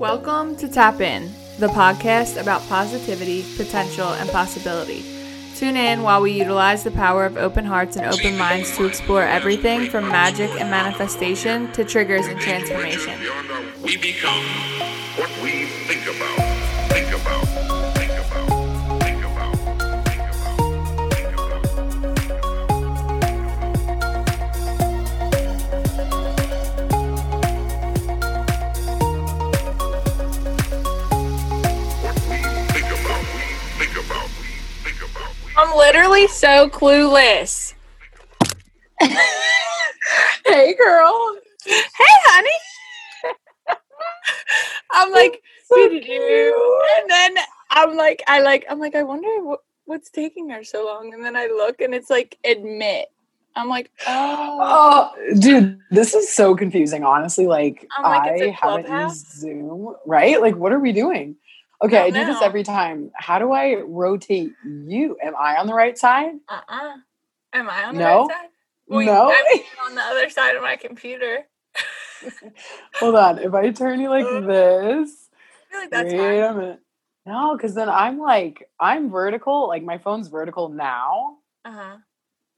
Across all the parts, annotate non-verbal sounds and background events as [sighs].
Welcome to Tap In, the podcast about positivity, potential, and possibility. Tune in while we utilize the power of open hearts and open minds to explore everything from magic and manifestation to triggers and transformation. We become what we think about. I'm literally so clueless. [laughs] Hey, girl. Hey, honey. [laughs] I'm like, So and then I'm like, I like, I'm like, I wonder what, what's taking her so long. And then I look, and it's like, admit. I'm like, oh, Oh, dude, this is so confusing. Honestly, like, I'm like, it's I a haven't used Zoom, right? Like, what are we doing? Okay, I, I do this every time. How do I rotate you? Am I on the right side? uh, uh Am I on the No. right side? Well, no. I'm [laughs] on the other side of my computer. Hold on. If I turn you like this, I feel like that's wait fine. a minute. No, because then I'm like, I'm vertical. Like my phone's vertical now, Uh huh.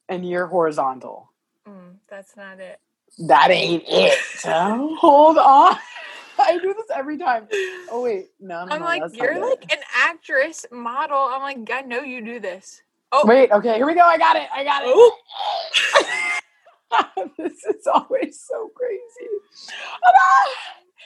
and you're horizontal. Mm, that's not it. That ain't it. So, [laughs] hold on. [laughs] I do this every time. Oh wait, no, no, I'm like, you're it. like an actress, model. I'm like, I know you do this. Oh, Wait, okay, here we go. I got it. I got it. Oh. [laughs] this is always so crazy.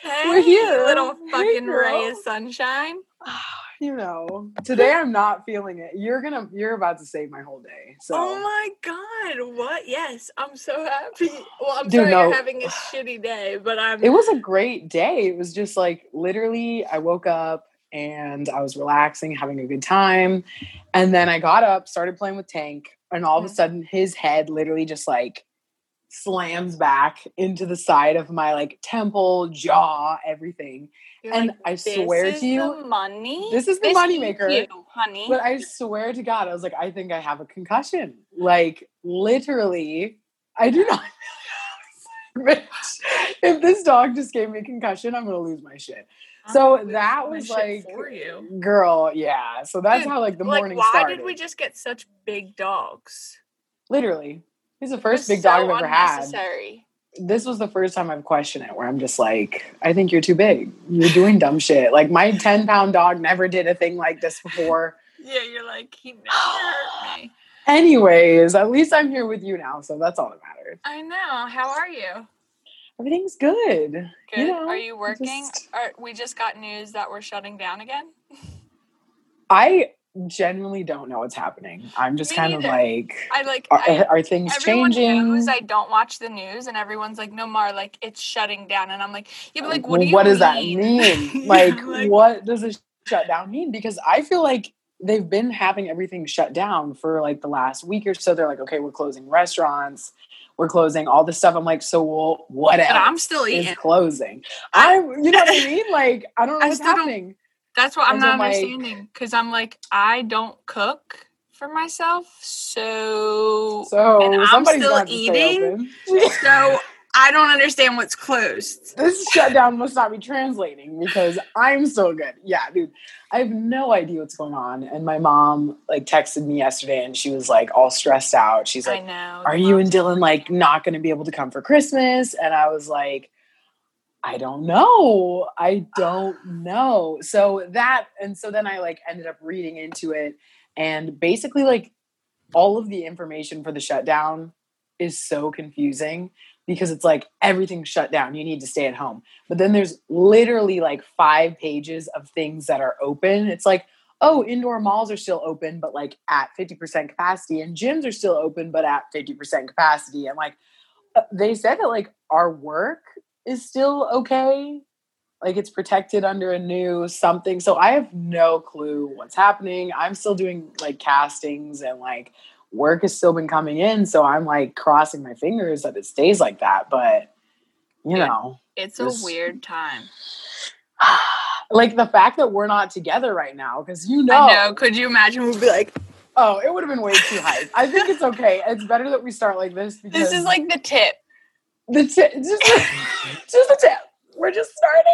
hey, we're here. little Hey, fucking ray of sunshine. [sighs] [laughs] you know, today I'm not feeling it. You're gonna, you're about to save my whole day. So, Oh my god, what? Yes, I'm so happy. Well, I'm Dude, sorry no. you're having a shitty day, but I'm. it was a great day. It was just like literally, I woke up and I was relaxing, having a good time, and then I got up, started playing with Tank, and all of a Mhm. sudden, his head literally just like slams back into the side of my like temple, jaw, everything. You're and like, I swear to you, money. this is the This moneymaker." you, honey. But I swear to God, I was like, I think I have a concussion. Like, literally, I do not. [laughs] Bitch, if this dog just gave me a concussion, I'm gonna lose my shit. I'm So that was like, for you. girl, yeah. So that's Dude, how like the like, morning why started. did we just get such big dogs? Literally, he's the first big dog I've ever had. This was the first time I've questioned it, where I'm just like, I think you're too big. You're doing dumb shit. Like my 10 pound dog never did a thing like this before. Yeah, you're like he never hurt me. [gasps] Anyways, at least I'm here with you now, so that's all that matters. I know. How are you? Everything's good. Good. You know, are you working? just- Are, we just got news that we're shutting down again. I genuinely don't know what's happening. I'm just Me kind of like, I like. are, I, are things everyone changing? knows I don't watch the news, and everyone's like, "No, Mar, like it's shutting down," and I'm like, "Yeah, but like, what do you what does that mean?" mean? [laughs] Yeah, like, like- what does a shutdown mean? Because I feel like they've been having everything shut down for like the last week or so. They're like, okay, we're closing restaurants, we're closing all this stuff. I'm like, so well, what else I'm still is eating. closing? I- I'm, you know what I mean? [laughs] Like, I don't know I what's happening. That's what I'm not like- understanding because I'm like, I don't cook for myself, so So and I'm still gonna have to stay eating. so I don't understand what's closed. [laughs] this shutdown must not be translating because I'm so good. Yeah, dude. I have no idea what's going on. And my mom like texted me yesterday and she was like all stressed out. She's I like, know. Are you and Dylan like not gonna be able to come for Christmas? And I was like, I don't know. I don't know. So that and so then I like ended up reading into it and basically like all of the information for the shutdown is so confusing because it's like everything's shut down. You need to stay at home. But then there's literally like five pages of things that are open. It's like, oh, indoor malls are still open, but like at 50% capacity, and gyms are still open, but at 50% capacity. And like uh, they said that like our work is still okay. Like it's protected under a new something. So I have no clue what's happening. I'm still doing like castings and like work has still been coming in. So I'm like crossing my fingers that it stays like that. But you Yeah. know, It's a weird time. [sighs] like the fact that we're not together right now, because you know, I know. Could you imagine? We'd be like, oh, it would have been way too hype. I think it's okay. It's better that we start like this because this is like the tip. The tip. Just, just the [laughs] tip. We're just starting.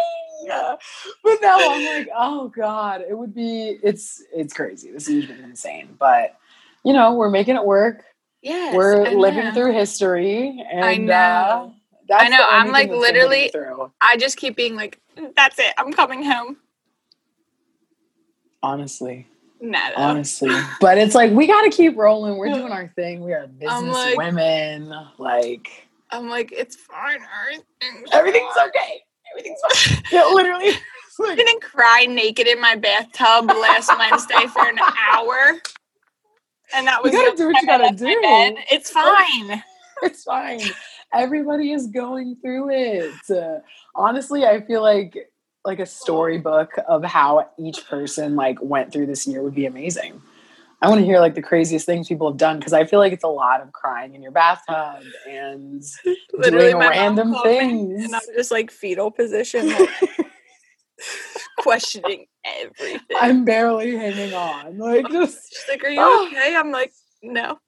But now I'm like, oh god, it would be. It's it's crazy. This been insane, but you know we're making it work. Yes, we're I living know. through history, and I know. Uh, that's I know. I'm like, thing that's gonna get me literally- I just keep being like, that's it. I'm coming home. Honestly, Nah, honestly, but it's like we got to keep rolling. We're doing our thing. We are business like- women. Like I'm like, it's fine. [laughs] Everything's, everything's okay. Everything's fine. [laughs] [laughs] Yeah, literally. I didn't cry naked in my bathtub last Wednesday for an hour. And that was You gotta do what you gotta I left my do. It's fine. it's fine. Everybody is going through it. Uh, honestly, I feel like like a storybook of how each person like went through this year would be amazing. I want to hear like the craziest things people have done because I feel like it's a lot of crying in your bathtub and [laughs] doing random things. And I'm just like fetal position, like, [laughs] questioning everything. I'm barely hanging on. Like oh, just She's like, Are Oh. you ah. okay? I'm like, No.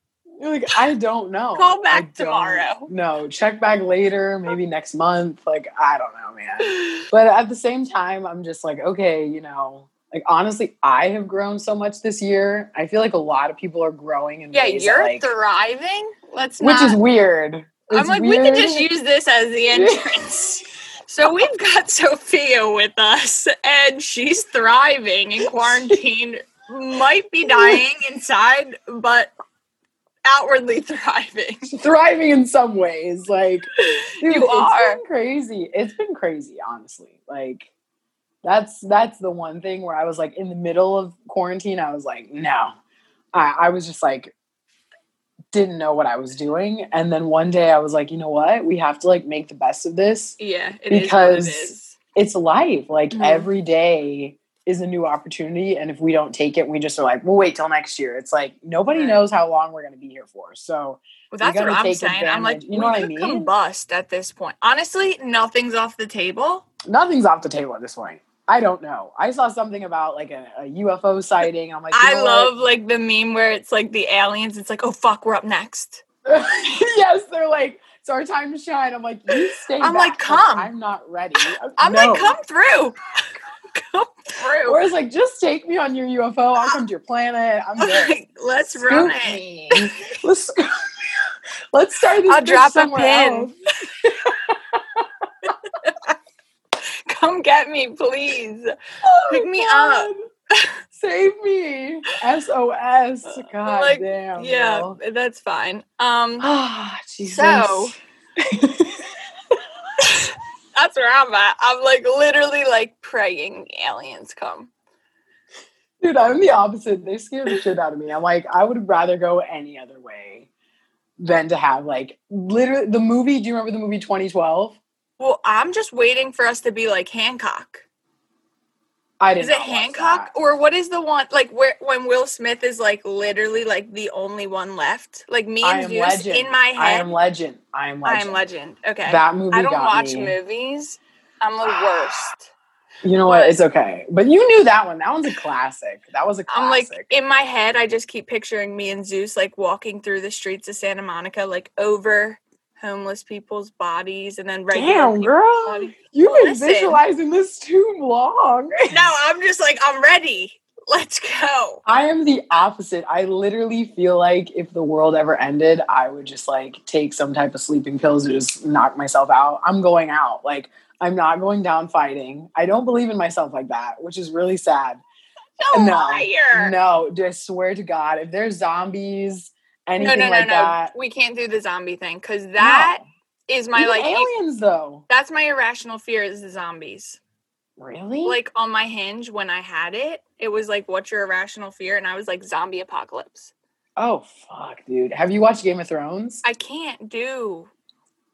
You're like I don't know. [laughs] Call back tomorrow. No, check back later, maybe next month. Like I don't know, man. but at the same time i'm just like okay you know like honestly i have grown so much this year i feel like a lot of people are growing in Yeah, you're like, thriving. Let's which not is weird I'm It's like, we could just use this as the [laughs] entrance. so we've got Sophia with us, and she's thriving in quarantine. Might be dying inside, but outwardly thriving. [laughs] thriving in some ways like dude, You it's are. been crazy it's been crazy honestly like that's that's the one thing where i was like in the middle of quarantine i was like no i, I was just like didn't know what i was doing and then one day i was like you know what we have to like make the best of this Yeah, it is Because- what it is. it's life. Like Mhm. every day is a new opportunity. And if we don't take it, we just are like, we'll wait till next year. It's like nobody Right. knows how long we're going to be here for. So Well, that's what I'm saying. I'm like, advantage. You know what I mean? combust at this point. Honestly, nothing's off the table. nothing's off the table at this point. I don't know. I saw something about like a, a UFO sighting. I'm like, you I love like the meme where it's like the aliens. It's like, oh fuck, we're up next. [laughs] yes, they're like, it's our time to shine. I'm like, you stay. I'm back. like, come. I'm not ready. [laughs] I'm No. like, come through, [laughs] come through. Or it's like, just take me on your UFO. I'll come to your planet. I'm good. Like, let's run it. me. Let's let's start this. I'll drop a pin. Come get me, please. Oh Pick me God. Save me. SOS. God Like, damn. Yeah, girl. that's fine. Um, Ah, Jesus. So- [laughs] that's where I'm at. I'm like literally like praying aliens come. Dude, I'm the opposite. They scare the shit out of me. I'm like, I would rather go any other way than to have like literally the movie. Do you remember the movie 2012? Well, I'm just waiting for us to be like Hancock. I Is didn't. Is it Hancock or what is the one like where when Will Smith is like literally like the only one left? Like me and Zeus in my head. I am legend. I am legend. I am legend. Okay. That movie I don't watch me. movies. I'm the worst. [sighs] You know what? It's okay. But you knew that one. That one's a classic. That was a I'm like in my head, I just keep picturing me and Zeus like walking through the streets of Santa Monica, like over homeless people's bodies, and then regular Damn, girl. bodies. You've been listen. visualizing this too long. [laughs] No, I'm just like I'm ready. Let's go. I am the opposite. I literally feel like if the world ever ended, I would just like take some type of sleeping pills to just knock myself out. I'm going out. Like I'm not going down fighting. I don't believe in myself like that, which is really sad. No, no, liar. no, just swear to God, if there's zombies, anything no, no, like no. that, We can't do the zombie thing because that is my Even like. aliens though. that's my irrational fear is the zombies. Really? Like on my hinge when I had it, it was like, "What's your irrational fear?" And I was like, "Zombie apocalypse." oh fuck, dude. Have you watched Game of Thrones? I can't do.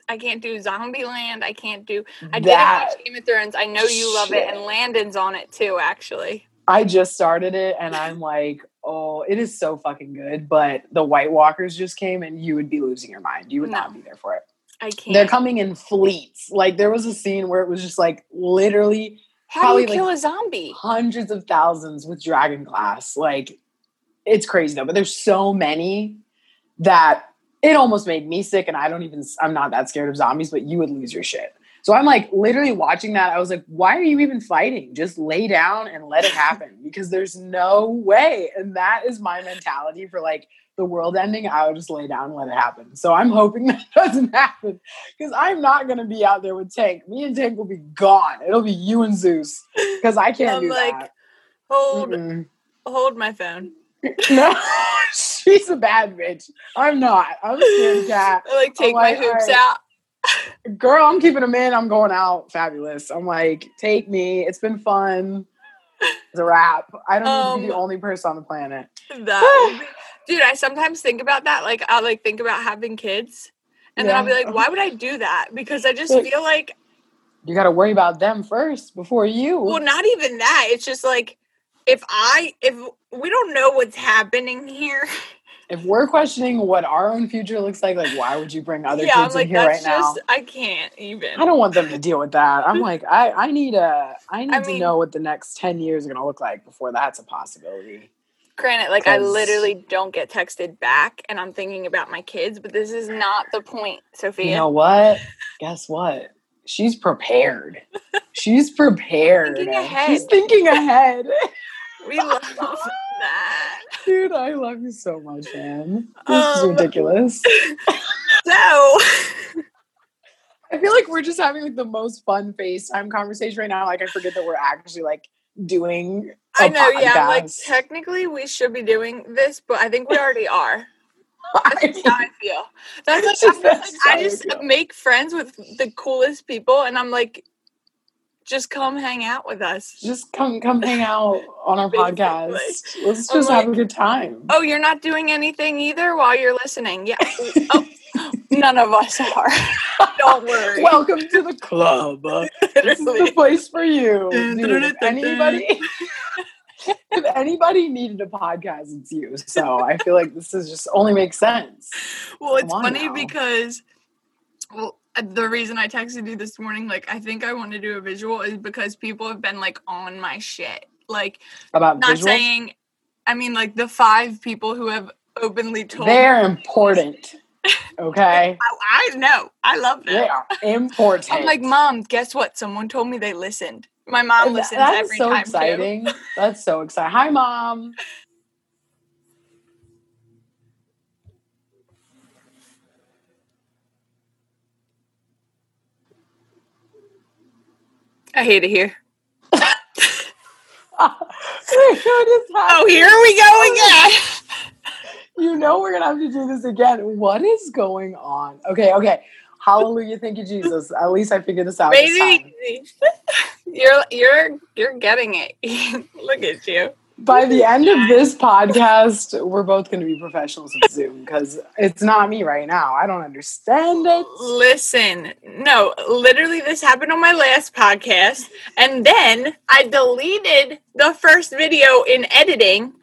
I can't do Zombieland. I can't do. I didn't watch Game of Thrones. I know you love it, and Landon's on it too. Actually, I just started it and I'm like, oh, it is so fucking good. But the White Walkers just came and you would be losing your mind. You would not be there for it. I can't. They're coming in fleets. Like there was a scene where it was just like literally How probably, do you kill like, a zombie? hundreds of thousands with dragon glass. Like it's crazy though, but there's so many that it almost made me sick. And I don't even, I'm not that scared of zombies, but you would lose your shit. So I'm like literally watching that. I was like, why are you even fighting? Just lay down and let it happen [laughs] because there's no way. And that is my mentality for like the world ending. I would just lay down and let it happen. So I'm hoping [laughs] that doesn't happen because I'm not going to be out there with Tank. Me and Tank will be gone. It'll be you and Zeus because I can't I'm do like, that. hold, Mm-mm. hold my phone. [laughs] No, she's a bad bitch. I'm not. I'm a scared cat. I like take like, my hoops alright. out. Girl, I'm keeping them in. I'm going out. Fabulous. I'm like, take me. It's been fun. It's a wrap. I don't need to be the Um, only person on the planet. That dude, I sometimes think about that. Like I'll like think about having kids. And then I'll be like, why would I do that? Because I just feel like You got to worry about them first before you. well, not even that. It's just like if I if we don't know what's happening here. [laughs] if we're questioning what our own future looks like, like why would you bring other yeah, kids like in here right just now? I can't even. I don't want them to deal with that. I'm [laughs] like, I, I need a I need I to mean- know what the next 10 years are gonna look like before that's a possibility. Granted, like I literally don't get texted back and I'm thinking about my kids, but this is not the point, Sophia. You know what? Guess what? She's prepared. She's [laughs] prepared. Thinking ahead. She's thinking ahead. we love [laughs] that. Dude, I love you so much, man. This is Um, ridiculous. [laughs] So I feel like we're just having like the most fun FaceTime conversation right now. Like I forget that we're actually like doing I I know, yeah, like technically we should be doing this, but I think we already are. [laughs] That's just how I feel. That's like, just- I'm just, like, I I make friends with the coolest people, and I'm like, just come hang out with us. just come come hang out on our [laughs] podcast. Let's just have a good time. Oh, you're not doing anything either while you're listening. Yeah. oh, [laughs] none of us are. [laughs] Don't worry. Welcome to the club. This is the place for you. Dude, if dun, dun, anybody if anybody needed a podcast, it's you. So I feel like this is just only makes sense. Well, it's funny now. because, well, Uh, the reason I texted you this morning, like, I think I want to do a visual is because people have been like on my shit. Like, About not visuals. saying, I mean, like the five people who have openly told They're important. Okay. I, [laughs] oh, I know. I love them. They are [laughs] important. I'm like, Mom, guess what? Someone told me they listened. My mom listens That's every so time exciting. That's so exciting. Hi, mom. [laughs] I hate it here. [laughs] oh, Oh, here we go oh, again. you know we're gonna have to do this again. What is going on? Okay, okay. Hallelujah, thank you, Jesus. At least I figured this out. this [laughs] you're you're you're getting it. [laughs] Look at you. By the end of this podcast, we're both gonna be professionals with Zoom because it's not me right now. I don't understand it. Listen, no, literally, this happened on my last podcast, and then I deleted the first video in editing,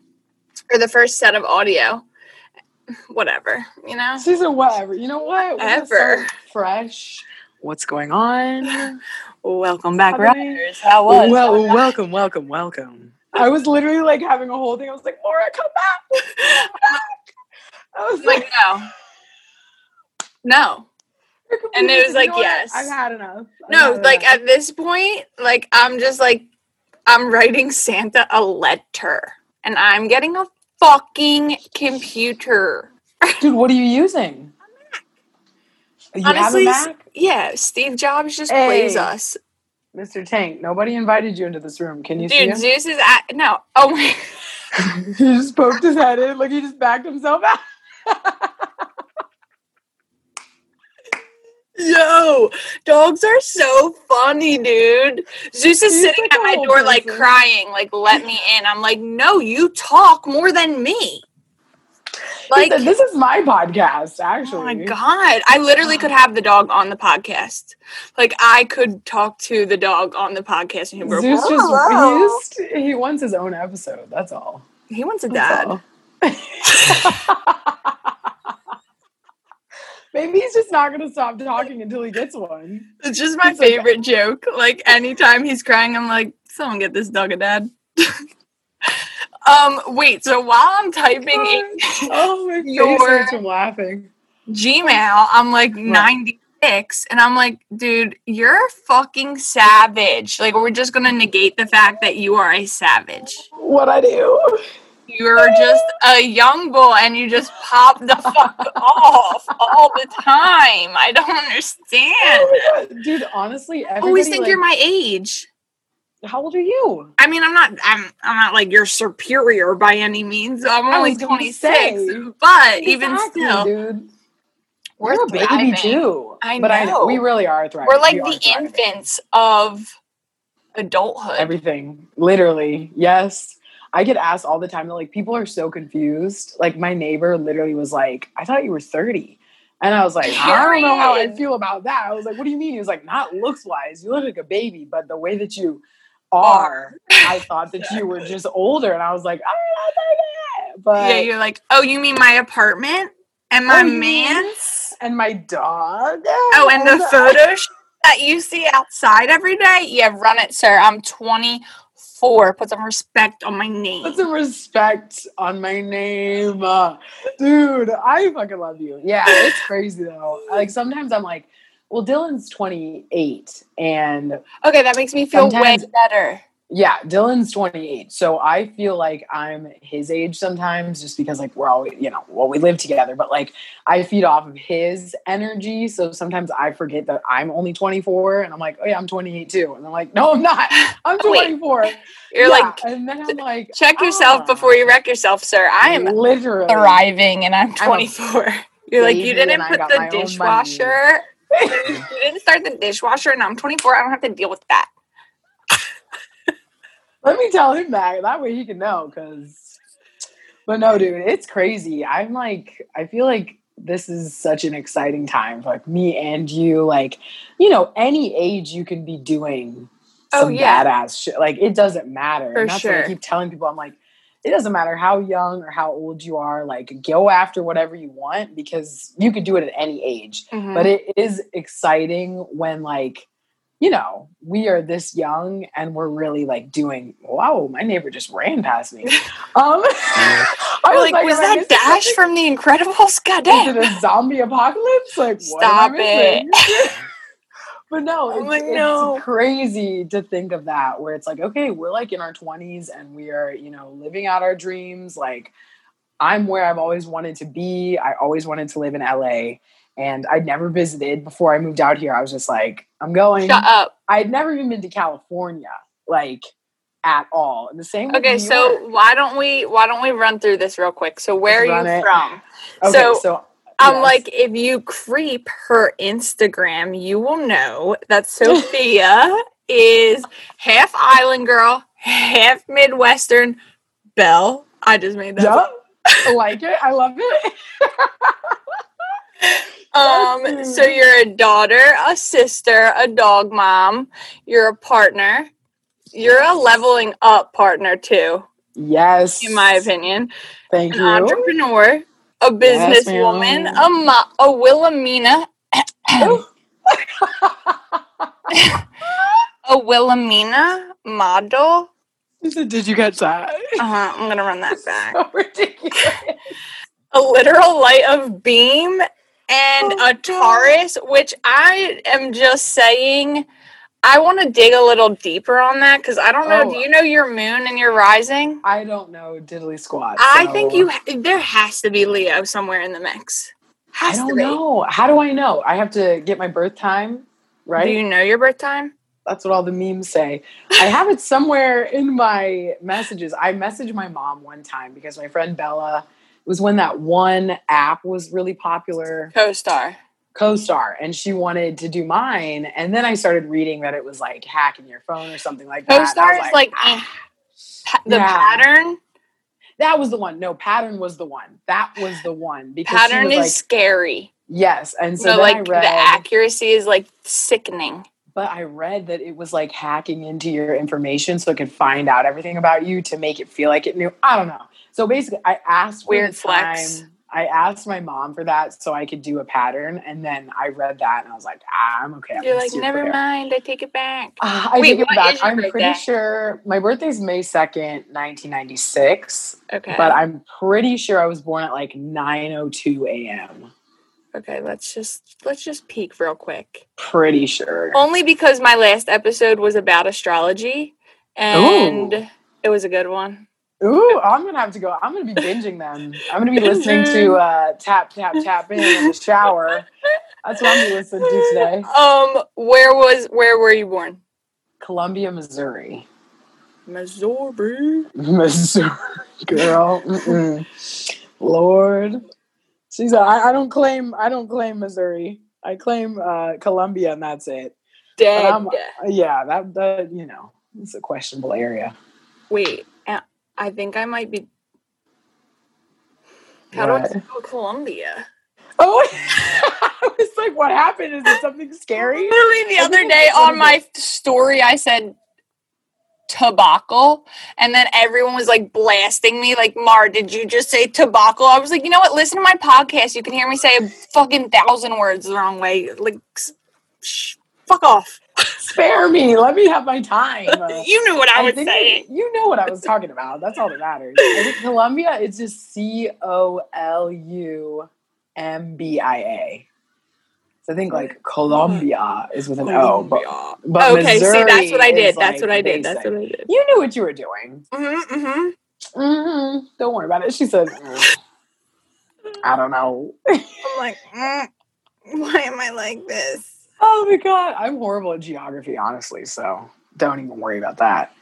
or the first set of audio. Whatever, you know. Season whatever. You know what? Ever. Fresh. What's going on? [sighs] Welcome back, Happening. Riders. How was? Well, welcome, welcome, welcome. I was literally like having a whole thing. I was like, Laura, come back. [laughs] I was like no, no, and it was like, yes. I've had enough. I've no. had Like enough. at this point, like I'm just like I'm writing Santa a letter, and I'm getting a fucking computer. [laughs] dude, what are you using? You Honestly, have a Mac, Yeah, Steve Jobs just plays us. Mr. Tank. Nobody invited you into this room. Can you? Dude, see Zeus is at no. Oh my [laughs] [laughs] he just poked his head in. Like he just backed himself out. [laughs] Yo, dogs are so funny, dude. Zeus is He's sitting like at my door, like crying, like, let me in. I'm like, no, you talk more than me. [laughs] Like, said, this is my podcast, actually. oh my God. I literally could have the dog on the podcast. Like, I could talk to the dog on the podcast and he'd Zeus like, just "Hello." he, wants his own episode. That's all. he wants a dad. [laughs] Maybe he's just not gonna stop talking until he gets one. It's just my He's favorite joke. Like anytime he's crying, I'm like, someone get this dog a dad. [laughs] um, wait, so while I'm typing in Oh my [laughs] face Your- hurts laughing. Gmail, I'm like 90 26. And I'm like, dude, you're a fucking savage. Like, we're just to negate the fact that you are a savage. What I do? You're just a young boy and you just pop the fuck off all the time. I don't [laughs] understand. Oh. Dude, honestly, I always think like- you're my age. How old are you? I mean, I'm not. I'm. I'm not like your superior by any means. I'm I only 26, say. but even still, dude. we're We're a baby too. I But I know. know we really are thriving. We're like We the thriving. infants of adulthood. Everything, literally. Yes. I get asked all the time that like people are so confused. Like my neighbor literally was like, "I thought you were 30." And I was like, [laughs] I don't know how I feel about that. I was like, what do you mean? He was like, not looks wise. You look like a baby, but the way that you are, I thought that you were [laughs] just older. And I was like, I don't know. But yeah, you're like, oh, you mean my apartment and my Oh, man's? and my dog. Oh, and the photo [laughs] sh- that you see outside every day? Yeah, run it, sir. I'm 24. Put some respect on my name. Put some respect on my name. Uh, dude, I fucking love you. Yeah, it's crazy though. Like sometimes I'm like, well, Dylan's 28 and Okay, that makes me feel way better. yeah, Dylan's 28. So I feel like I'm his age sometimes just because like we're all, you know, well, we live together, but like I feed off of his energy. So sometimes I forget that I'm only 24 and I'm like, oh yeah, I'm 28 too. And I'm like, no, I'm not. [laughs] I'm Wait. 24. You're Yeah, like, and then I'm like, check yourself ah. before you wreck yourself, sir. I am literally thriving and I'm I'm 24. You're like, you didn't put the my money." dishwasher. You didn't start the dishwasher and I'm 24. I don't have to deal with that. [laughs] Let me tell him that. That way he can know. Cause, but no, dude, it's crazy. I'm like, I feel like this is such an exciting time for like me and you. Like, you know, any age you can be doing Oh, some yeah. badass shit. Like, it doesn't matter. For and that's what sure. I keep telling people. I'm like, it doesn't matter how young or how old you are. Like, go after whatever you want because you could do it at any age Mm-hmm. but it is exciting when like you know we are this young and we're really like doing wow my neighbor just ran past me [laughs] um [laughs] I You're like, was that Dash from The Incredibles? [laughs] God is damn. it a zombie apocalypse like what am I Stop it. But no oh it's, like, no, it's crazy to think of that where it's like okay we're like in our 20s and we are you know living out our dreams like i'm where i've always wanted to be. I always wanted to live in la and i'd never visited. Before i moved out here i was just like i'm going. Shut up. i'd never even been to california like at all. And the same Okay, so why don't we why don't we run through this real quick? So where Let's are you from? okay so- so I'm yes. like, if you creep her Instagram, you will know that [laughs] Sophia is half island girl, half Midwestern belle. I just made that. up. i like it i love it [laughs] Um, so you're a daughter, a sister, a dog mom. You're a partner. You're a leveling up partner too, yes in my opinion. thank An you entrepreneur, a businesswoman, ma'am. a mo- a Wilhelmina, [coughs] [coughs] a Wilhelmina model. Did you catch that? Uh-huh, I'm gonna run that [laughs] back. so ridiculous. a literal light of beam and Oh, a Taurus, which I am just saying. I want to dig a little deeper on that because I don't know. Oh. Do you know your moon and your rising? I don't know diddly squat. I think you. There has to be Leo somewhere in the mix. I Has to don't know. How do I know? I have to get my birth time, right? Do you know your birth time? That's what all the memes say. I have it somewhere in my messages. I messaged my mom one time because my friend Bella it was when that one app was really popular, Co-star. CoStar, and she wanted to do mine. And then I started reading that it was like hacking your phone or something like that. Co-star is like "Ah." eh, pa- the Yeah. pattern. that was the one. No, pattern was the one. That was the one because Pattern is like, scary. yes. And so then like read, the accuracy is like sickening. but I read that it was like hacking into your information so it could find out everything about you to make it feel like it knew. I don't know. So basically, I asked Weird flex. time. I asked my mom for that so I could do a pattern, and then I read that and I was like, ah, I'm okay. I'm You're like, never clear." mind. I take it back. Ah, I Wait, take it back. I'm birthday? pretty sure my birthday's May 2nd, 1996, Okay. but I'm pretty sure I was born at like 9:02 a.m. Okay, let's just let's just peek real quick. Pretty sure. Only because my last episode was about astrology and Ooh. it was a good one. Ooh, I'm gonna have to go. I'm gonna be binging them. I'm gonna be listening to [laughs] uh, tap tap tap in in the shower. That's what I'm gonna listen to today. Um, where was where were you born? Columbia, Missouri. Missouri. [laughs] Missouri girl. Mm-mm. Lord, she's. A, I, I don't claim. I don't claim Missouri. I claim uh, Columbia, and that's it. Dead. Yeah, that that you know, it's a questionable area. Wait, I think I might be. How do I spell Columbia? Oh, [laughs] I was like, what happened? Is it something scary? Literally the other day on my story, I said tobacco, and then everyone was like blasting me, like, Mar, did you just say tobacco? I was like, you know what? Listen to my podcast. You can hear me say a fucking thousand words the wrong way. Like, sh- fuck off. Spare me. Let me have my time. [laughs] You knew what I, was saying. You know what I was talking about. That's all that matters. I Columbia is just C O L U M B I A. So I think like Columbia is with an O, but, but okay, see, that's what I did. That's like, what I did. That's basic. what I did. You knew what you were doing. Mm-hmm, mm-hmm. hmm Don't worry about it. She said, "Mm, I don't know. I'm like, mm, why am I like this? Oh my god, I'm horrible at geography, honestly. So don't even worry about that.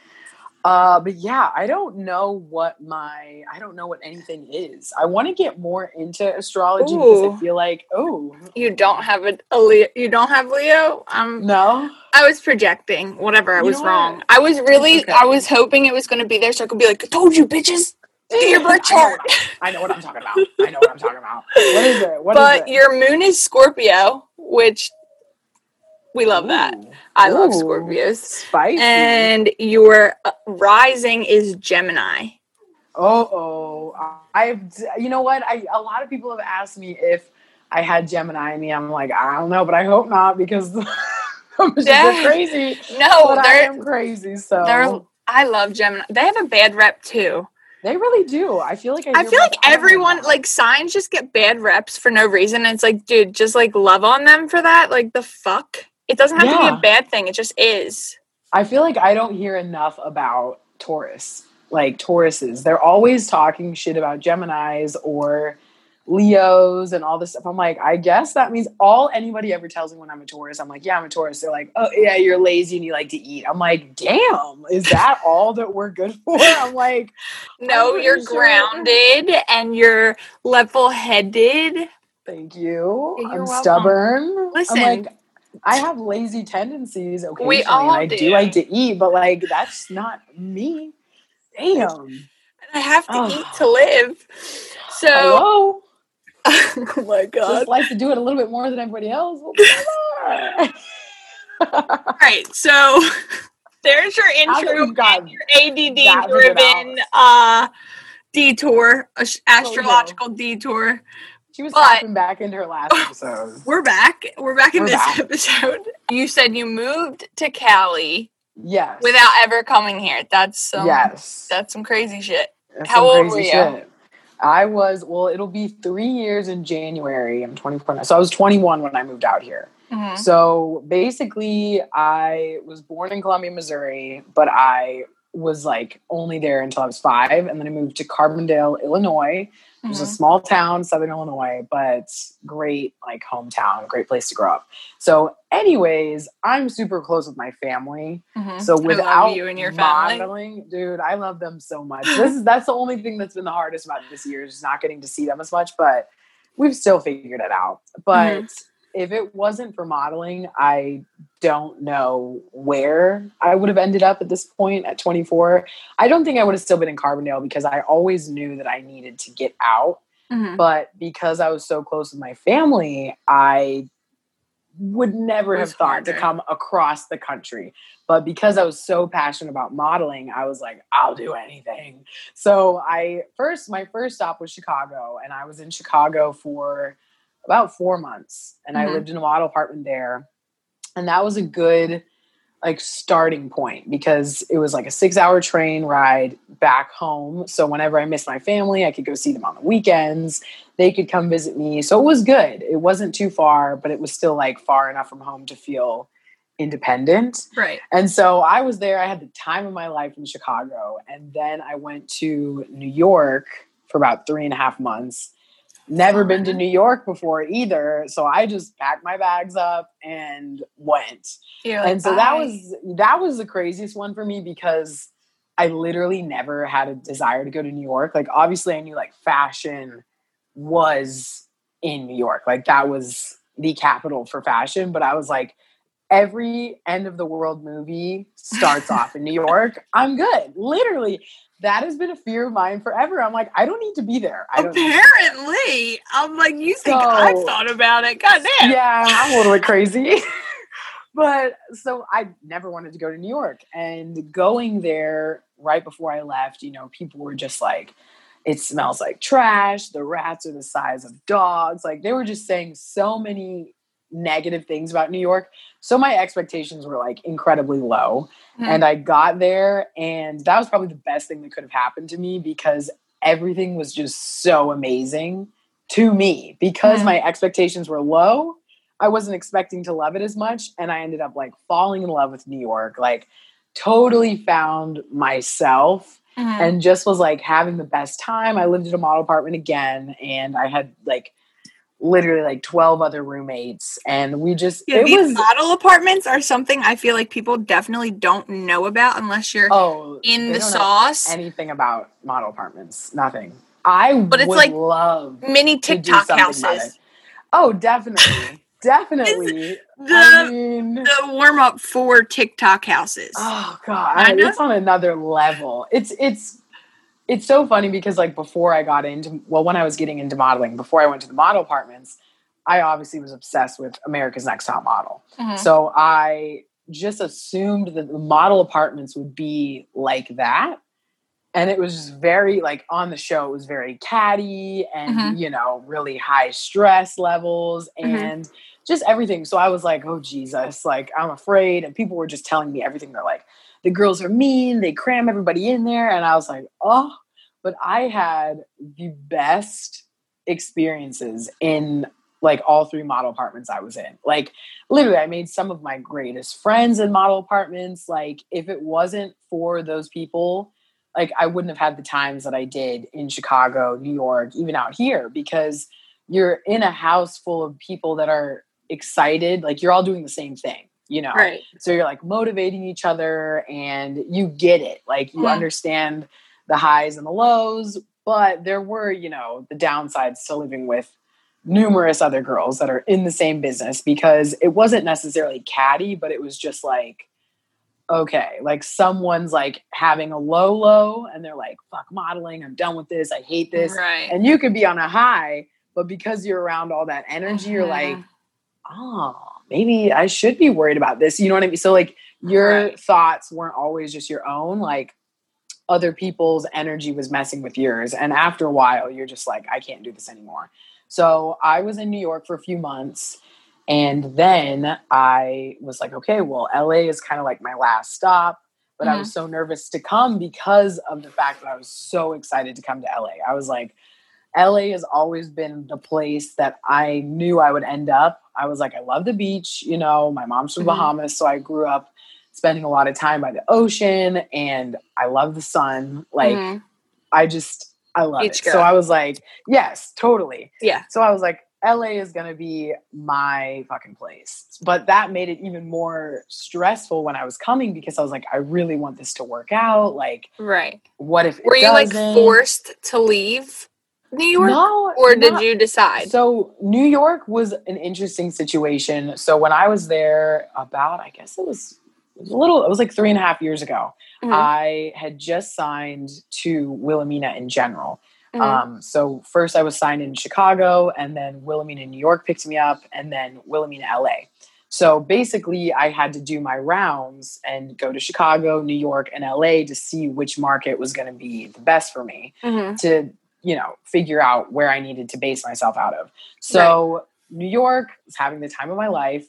Uh, but yeah, I don't know what my I don't know what anything is. I want to get more into astrology because I feel like oh You don't have a, a Leo. You don't have Leo. Um, no, I was projecting. Whatever. I You was wrong. what? I was really. okay. I was hoping it was going to be there, so I could be like, "I told you, bitches." Your [laughs] birth chart. I know what I'm talking about. I know what I'm talking about. [laughs] What is it? What is but it? your moon is Scorpio, which we love that. Ooh. I love Ooh. Scorpios. Spicy. And your uh, rising is Gemini. Oh, oh, I've, you know what? I, a lot of people have asked me if I had Gemini in me. I'm like, I don't know, but I hope not because [laughs] Yeah. [laughs] crazy. No, but I they're am crazy. So they're. I love Gemini. They have a bad rep too. they really do. I feel like I, I feel like I everyone, like signs, just get bad reps for no reason. And it's like, dude, just like love on them for that. Like the fuck. It doesn't have to be a bad thing. It just is. I feel like I don't hear enough about Taurus. Like Tauruses, they're always talking shit about Geminis or Leos and all this stuff. I'm like, I guess that means all anybody ever tells me when I'm a Taurus. I'm like, yeah, I'm a Taurus. They're like, oh yeah, you're lazy and you like to eat. I'm like, damn, is that [laughs] all that we're good for? I'm like, No, pretty you're sure- grounded and you're level headed. thank you. You're I'm welcome. stubborn. Listen. I'm like, I have lazy tendencies occasionally. all I do. do like to eat, but like that's not me. Damn. And I have to Oh. eat to live. So, [laughs] oh my god. just like to do it a little bit more than everybody else. Well, come [laughs] on. All right, so [laughs] there's your intro we've got and your ADD driven uh detour, a sh- astrological detour. She was But- back in her last [laughs] episode. We're back. We're back in We're this back. episode. You said you moved to Cali Yes. without ever coming here. That's some yes. that's some crazy shit. That's how old were you? shit. I was well. It'll be three years in January. I'm 24 now, so I was 21 when I moved out here. Mhm. So basically, I was born in Columbia, Missouri, but I was like only there until I was five, and then I moved to Carbondale, Illinois, which is a Mhm. small town, Southern Illinois, but great like hometown, great place to grow up. So, anyways, I'm super close with my family. Mhm. So without you and your family. modeling, dude, I love them so much. This is that's the only thing that's been the hardest about this year is not getting to see them as much, but we've still figured it out. But Mm-hmm. If it wasn't for modeling, I don't know where I would have ended up at this point at 24. I don't think I would have still been in Carbondale because I always knew that I needed to get out Mhm. but because I was so close with my family, I would never have thought harder. to come across the country. But because I was so passionate about modeling, I was like, I'll do anything. So I first, my first stop was Chicago, and I was in Chicago for about four months, and I Mhm. lived in a model apartment there, and that was a good like starting point because it was like a six hour train ride back home. So whenever I missed my family, I could go see them on the weekends. They could come visit me. So it was good. It wasn't too far, but it was still like far enough from home to feel independent. Right. And so I was there. I had the time of my life in Chicago. And then I went to New York for about three and a half months. Never been to mm-hmm. New York before either. So I just packed my bags up and went. Like, and so that was that was the craziest one for me because I literally never had a desire to go to New York. Like obviously I knew like fashion was in New York. Like that was the capital for fashion, but I was like every end of the world movie starts off in New York. I'm good. Literally, that has been a fear of mine forever. I'm like, I don't need to be there. I don't need there. Apparently, I'm like, you think I've thought about it? God damn. Yeah, I'm a little bit crazy. [laughs] but so I never wanted to go to New York. And going there right before I left, you know, people were just like, it smells like trash. The rats are the size of dogs. Like they were just saying so many negative things about New York. So my expectations were like incredibly low. Mhm. And I got there, and that was probably the best thing that could have happened to me because everything was just so amazing to me because Mhm. my expectations were low. I wasn't expecting to love it as much. And I ended up like falling in love with New York, like totally found myself Mhm. and just was like having the best time. I lived in a model apartment again, and I had like literally like 12 other roommates, and we just, Yeah, it these was, model apartments are something I feel like people definitely don't know about unless you're oh, in the sauce. anything about model apartments, nothing. I But it's would like love Mini TikTok houses. Oh, definitely. definitely. The I mean, the warm up for TikTok houses. oh god, it's on another level. It's it's it's so funny because like before I got into well, when I was getting into modeling, before I went to the model apartments, I obviously was obsessed with America's Next Top Model. Mhm. So I just assumed that the model apartments would be like that. And it was just very like on the show, it was very catty and Mhm. you know, really high stress levels Mhm. and just everything. So I was like, oh Jesus, like I'm afraid. And people were just telling me everything. They're like, the girls are mean, they cram everybody in there. And I was like, oh, but I had the best experiences in like all three model apartments I was in. Like literally I made some of my greatest friends in model apartments. Like if it wasn't for those people, like I wouldn't have had the times that I did in Chicago, New York, even out here because you're in a house full of people that are excited, like you're all doing the same thing, you know. Right. So you're like motivating each other and you get it. Like you Mhm. understand the highs and the lows, but there were, you know, the downsides to living with numerous other girls that are in the same business because it wasn't necessarily catty, but it was just like, okay, like someone's like having a low low and they're like, fuck modeling, I'm done with this, I hate this. Right. And you could be on a high, but because you're around all that energy, you're like, Mhm. oh, maybe I should be worried about this. You know what I mean? So like your Right. thoughts weren't always just your own. Like other people's energy was messing with yours. And after a while, you're just like, I can't do this anymore. So I was in New York for a few months. And then I was like, okay, well, LA is kind of like my last stop. But I mm-hmm. was so nervous to come because of the fact that I was so excited to come to LA. I was like, LA has always been the place that I knew I would end up. I was like, I love the beach. You know, my mom's from Mhm. Bahamas, so I grew up spending a lot of time by the ocean and I love the sun. Like, Mhm. I just, I love Beach it. girl. So I was like, yes, totally. Yeah. So I was like, LA is going to be my fucking place. But that made it even more stressful when I was coming because I was like, I really want this to work out. Like, Right. what if it Were you like doesn't? forced to leave New York? No, or did not- you decide? So New York was an interesting situation. So when I was there, about I guess it was, a little, it was like three and a half years ago. Mhm. I had just signed to Wilhelmina in general. Mhm. Um, so first I was signed in Chicago, and then Wilhelmina, New York picked me up, and then Wilhelmina, LA. So basically, I had to do my rounds and go to Chicago, New York, and LA to see which market was going to be the best for me Mhm. to you know figure out where I needed to base myself out of. So New York was having the time of my life.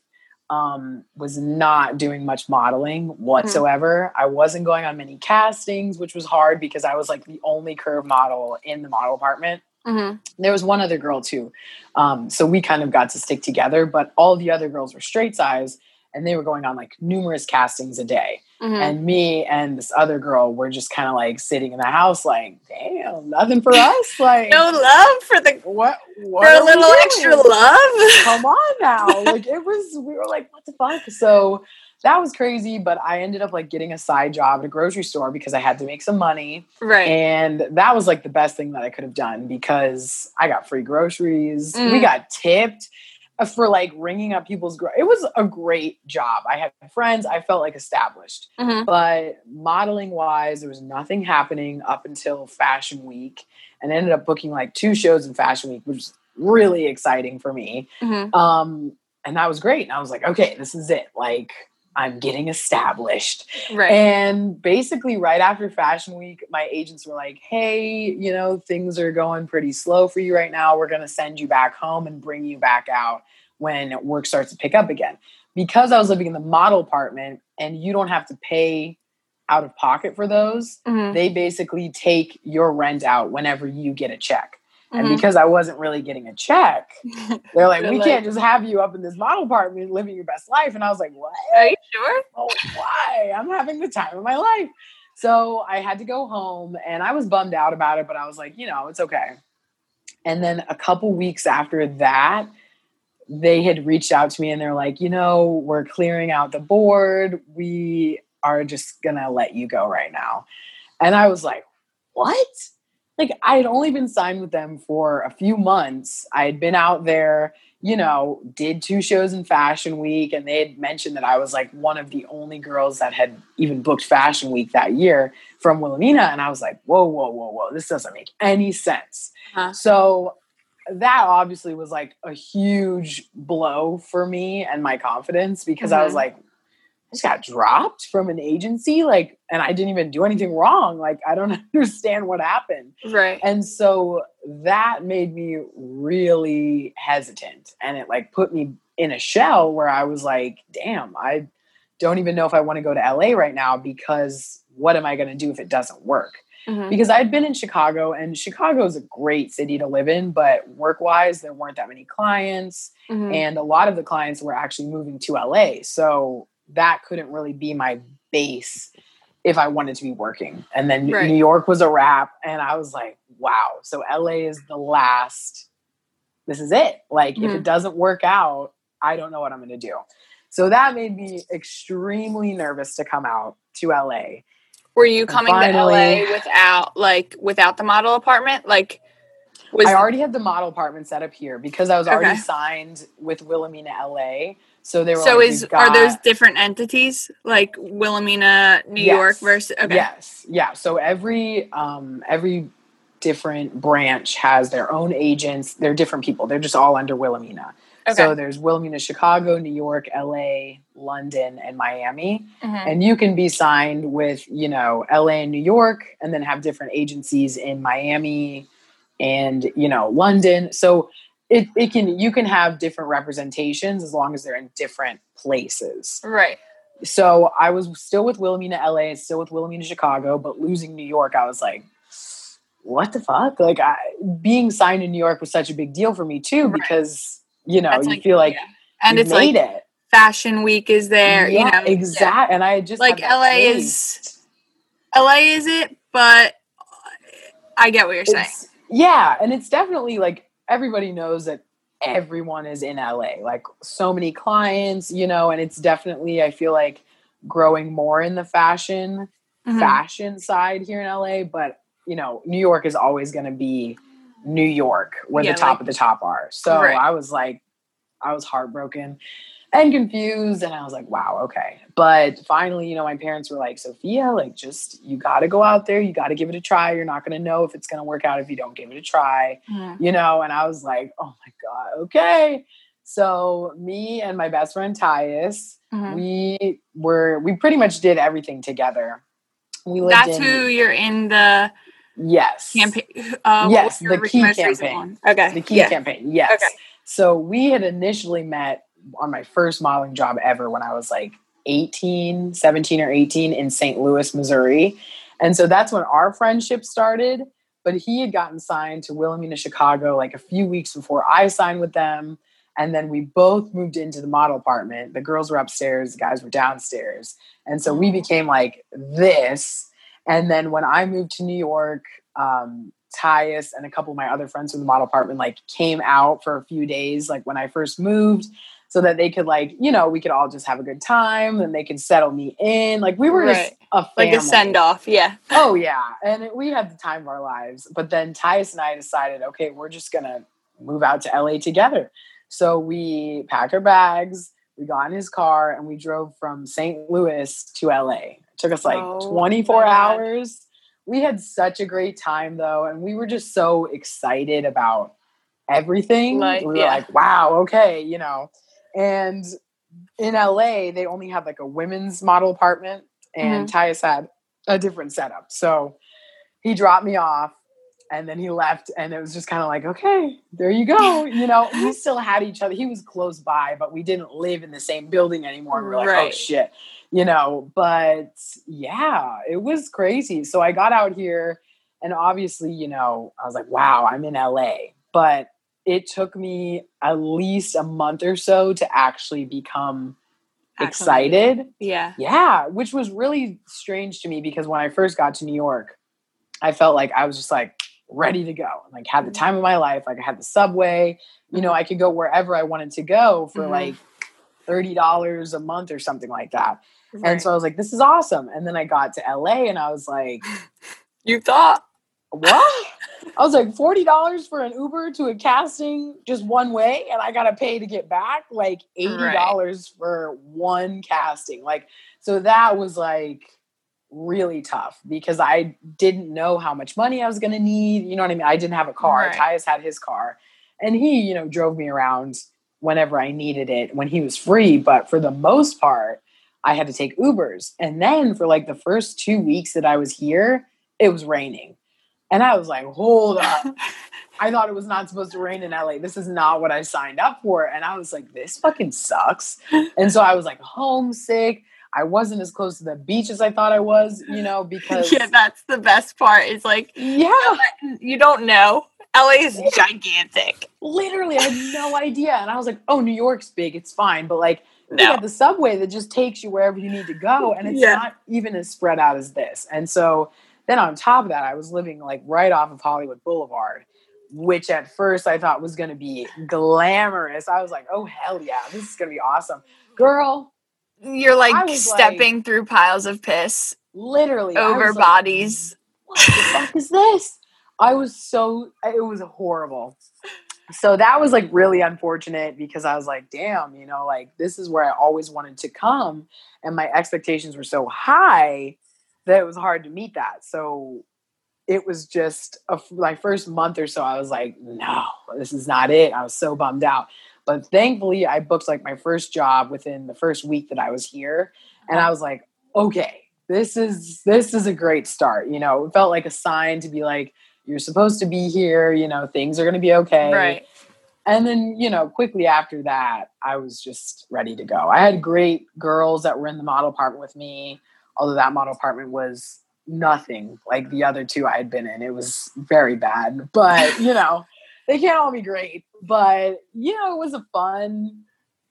um, was not doing much modeling whatsoever. I wasn't going on many castings, which was hard because I was like the only curve model in the model department. Mhm. There was one other girl too. Um, so we kind of got to stick together, but all the other girls were straight size and they were going on like numerous castings a day. Mhm. And me and this other girl were just kind of like sitting in the house, like, damn, nothing for us. Like, no love for the what? what for a little extra love. Come on now. [laughs] like, it was, we were like, what the fuck? So that was crazy. But I ended up like getting a side job at a grocery store because I had to make some money. right. And that was like the best thing that I could have done because I got free groceries. We Mm. got tipped for like ringing up people's. Gro- it was a great job. I had friends. I felt like established. Mhm. But modeling wise, there was nothing happening up until Fashion Week, and I ended up booking like two shows in Fashion Week, which was really exciting for me. Mhm. Um, and that was great. And I was like, okay, this is it. Like I'm getting established. Right. And basically, right after Fashion Week, my agents were like, hey, you know, things are going pretty slow for you right now. We're going to send you back home and bring you back out when work starts to pick up again. Because I was living in the model apartment and you don't have to pay out of pocket for those, Mhm. they basically take your rent out whenever you get a check. And Mhm. because I wasn't really getting a check, [laughs] they're like, They're we like- can't just have you up in this model apartment living your best life. And I was like, what? Are you sure? oh, why? I'm having the time of my life. So I had to go home and I was bummed out about it, but I was like, you know, it's okay. And then a couple weeks after that, they had reached out to me and they're like, you know, we're clearing out the board. We are just going to let you go right now. And I was like, what? Like, I had only been signed with them for a few months. I had been out there you know, did two shows in Fashion Week, and they had mentioned that I was like one of the only girls that had even booked Fashion Week that year from Wilhelmina. And I was like, whoa, whoa, whoa, whoa, this doesn't make any sense. Uh-huh. So that obviously was like a huge blow for me and my confidence because I was Mhm. like, I just got dropped from an agency, like, and I didn't even do anything wrong. Like, I don't [laughs] understand what happened. Right. And so that made me really hesitant. And it like put me in a shell where I was like, damn, I don't even know if I want to go to LA right now because what am I going to do if it doesn't work? Mhm. Because I'd been in Chicago and Chicago is a great city to live in, but work wise, there weren't that many clients. Mhm. And a lot of the clients were actually moving to LA. So that couldn't really be my base if I wanted to be working. And then Right. New York was a wrap. And I was like, wow. So LA is the last. This is it. Like, if Mhm. it doesn't work out, I don't know what I'm going to do. So that made me extremely nervous to come out to LA. Were you coming to LA without like without the model apartment? Like was I already had the model apartment set up here because I was already Okay. signed with Wilhelmina LA. So they were so like, is "We've are those different entities like Wilhelmina, New York versus okay. Yes, yeah. So every um, every different branch has their own agents. They're different people. They're just all under Wilhelmina. Okay. So there's Wilhelmina, Chicago, New York, LA, London, and Miami. Mhm. And you can be signed with you know LA and New York, and then have different agencies in Miami and you know London. So it, it can you can have different representations as long as they're in different places Right. so I was still with Wilhelmina LA, still with Wilhelmina Chicago, but losing New York, I was like, what the fuck? Like I, being signed in New York was such a big deal for me too, Right. because you know, That's you feel like yeah. and it's like made it. fashion week is there, you know. exact. And I just Like LA taste. is LA is it, but I get what you're saying. Yeah, and it's definitely like everybody knows that everyone is in LA. Like so many clients, you know, and it's definitely I feel like growing more in the fashion Mhm. fashion side here in LA, but you know, New York is always going to be New York where Yeah, the top like- of the top are. So Right. I was like, I was heartbroken and confused, and I was like, wow, okay. But finally, you know, my parents were like, Sophia, like, just you got to go out there, you got to give it a try. You're not going to know if it's going to work out if you don't give it a try Mhm. you know, and I was like, oh my God, okay. So me and my best friend Tyus, Mhm. we were we pretty much did everything together. We lived That's in who you're in the yes campaign. Uh, Yes, the key campaign. Okay. the key yeah. campaign. Yes. Okay. So we had initially met on my first modeling job ever when I was like 18, 17 or 18 in St. Louis, Missouri. And so that's when our friendship started. But he had gotten signed to Wilhelmina, Chicago, like a few weeks before I signed with them. And then we both moved into the model apartment. The girls were upstairs, the guys were downstairs. And so we became like this. And then when I moved to New York, um, Tyus and a couple of my other friends from the model apartment like came out for a few days, like when I first moved, so that they could like, you know, we could all just have a good time and they could settle me in. Like we were just Right. a family. Like a send off. Yeah. Oh [laughs] yeah, and it, we had the time of our lives. But then Tyus and I decided, okay, we're just gonna move out to LA together. So we packed our bags, we got in his car, and we drove from St. Louis to LA. It took us like Oh, 24 God. hours. We had such a great time though, and we were just so excited about everything. Like, we were yeah. like, wow, okay, you know. And in LA, they only had like a women's model apartment, and Mm-hmm. Tyus had a different setup. So he dropped me off and then he left and it was just kind of like okay there you go you know? [laughs] We still had each other. He was close by but we didn't live in the same building anymore we were like oh shit you know? But yeah it was crazy. So i got out here and obviously you know i was like wow i'm in la but it took me at least a month or so to actually become excited Yeah. yeah, which was really strange to me because when I first got to New York, I felt like I was just like ready to go. Like had the time of my life. Like I had the subway. You know, I could go wherever I wanted to go for Mhm. like thirty dollars a month or something like that. Right. And so I was like, this is awesome. And then I got to LA and I was like, [laughs] you thought. What? [laughs] I was like, forty dollars for an Uber to a casting just one way, and I gotta pay to get back like eighty dollars for one casting. Like, so that was like really tough because I didn't know how much money I was gonna need. You know what I mean? I didn't have a car. Right. Tyus had his car, and he, you know, drove me around whenever I needed it when he was free. But for the most part, I had to take Ubers. And then for like the first two weeks that I was here, it was raining. And I was like, hold up. [laughs] I thought it was not supposed to rain in LA. This is not what I signed up for. And I was like, this fucking sucks. And so I was like homesick. I wasn't as close to the beach as I thought I was, you know, because yeah, that's the best part. Is like yeah, you don't know. LA is gigantic. literally, I had no idea. And I was like, oh, New York's big. It's fine. But like, you No. got the subway that just takes you wherever you need to go. And it's Yeah. not even as spread out as this. And so then on top of that, I was living like right off of Hollywood Boulevard, which at first I thought was going to be glamorous. I was like, oh, hell yeah, this is going to be awesome. Girl, You're like was like- stepping through piles of piss literally. Over was like, bodies. what the fuck is this? I was so it was horrible. So that was like really unfortunate because I was like, damn, you know, like this is where I always wanted to come. And my expectations were so high that it was hard to meet that. So it was just a, my first month or so, I was like, no, this is not it. I was so bummed out. But thankfully, I booked like my first job within the first week that I was here. And I uh-huh. was like, okay, this is this is a great start. You know, it felt like a sign to be like, you're supposed to be here, you know, things are gonna be okay. Right. And then, you know, quickly after that, I was just ready to go. I had great girls that were in the model apartment with me, although that model apartment was nothing like the other two I had been in. It was very bad. But, [laughs] you know, they can't all be great. But, you know, it was a fun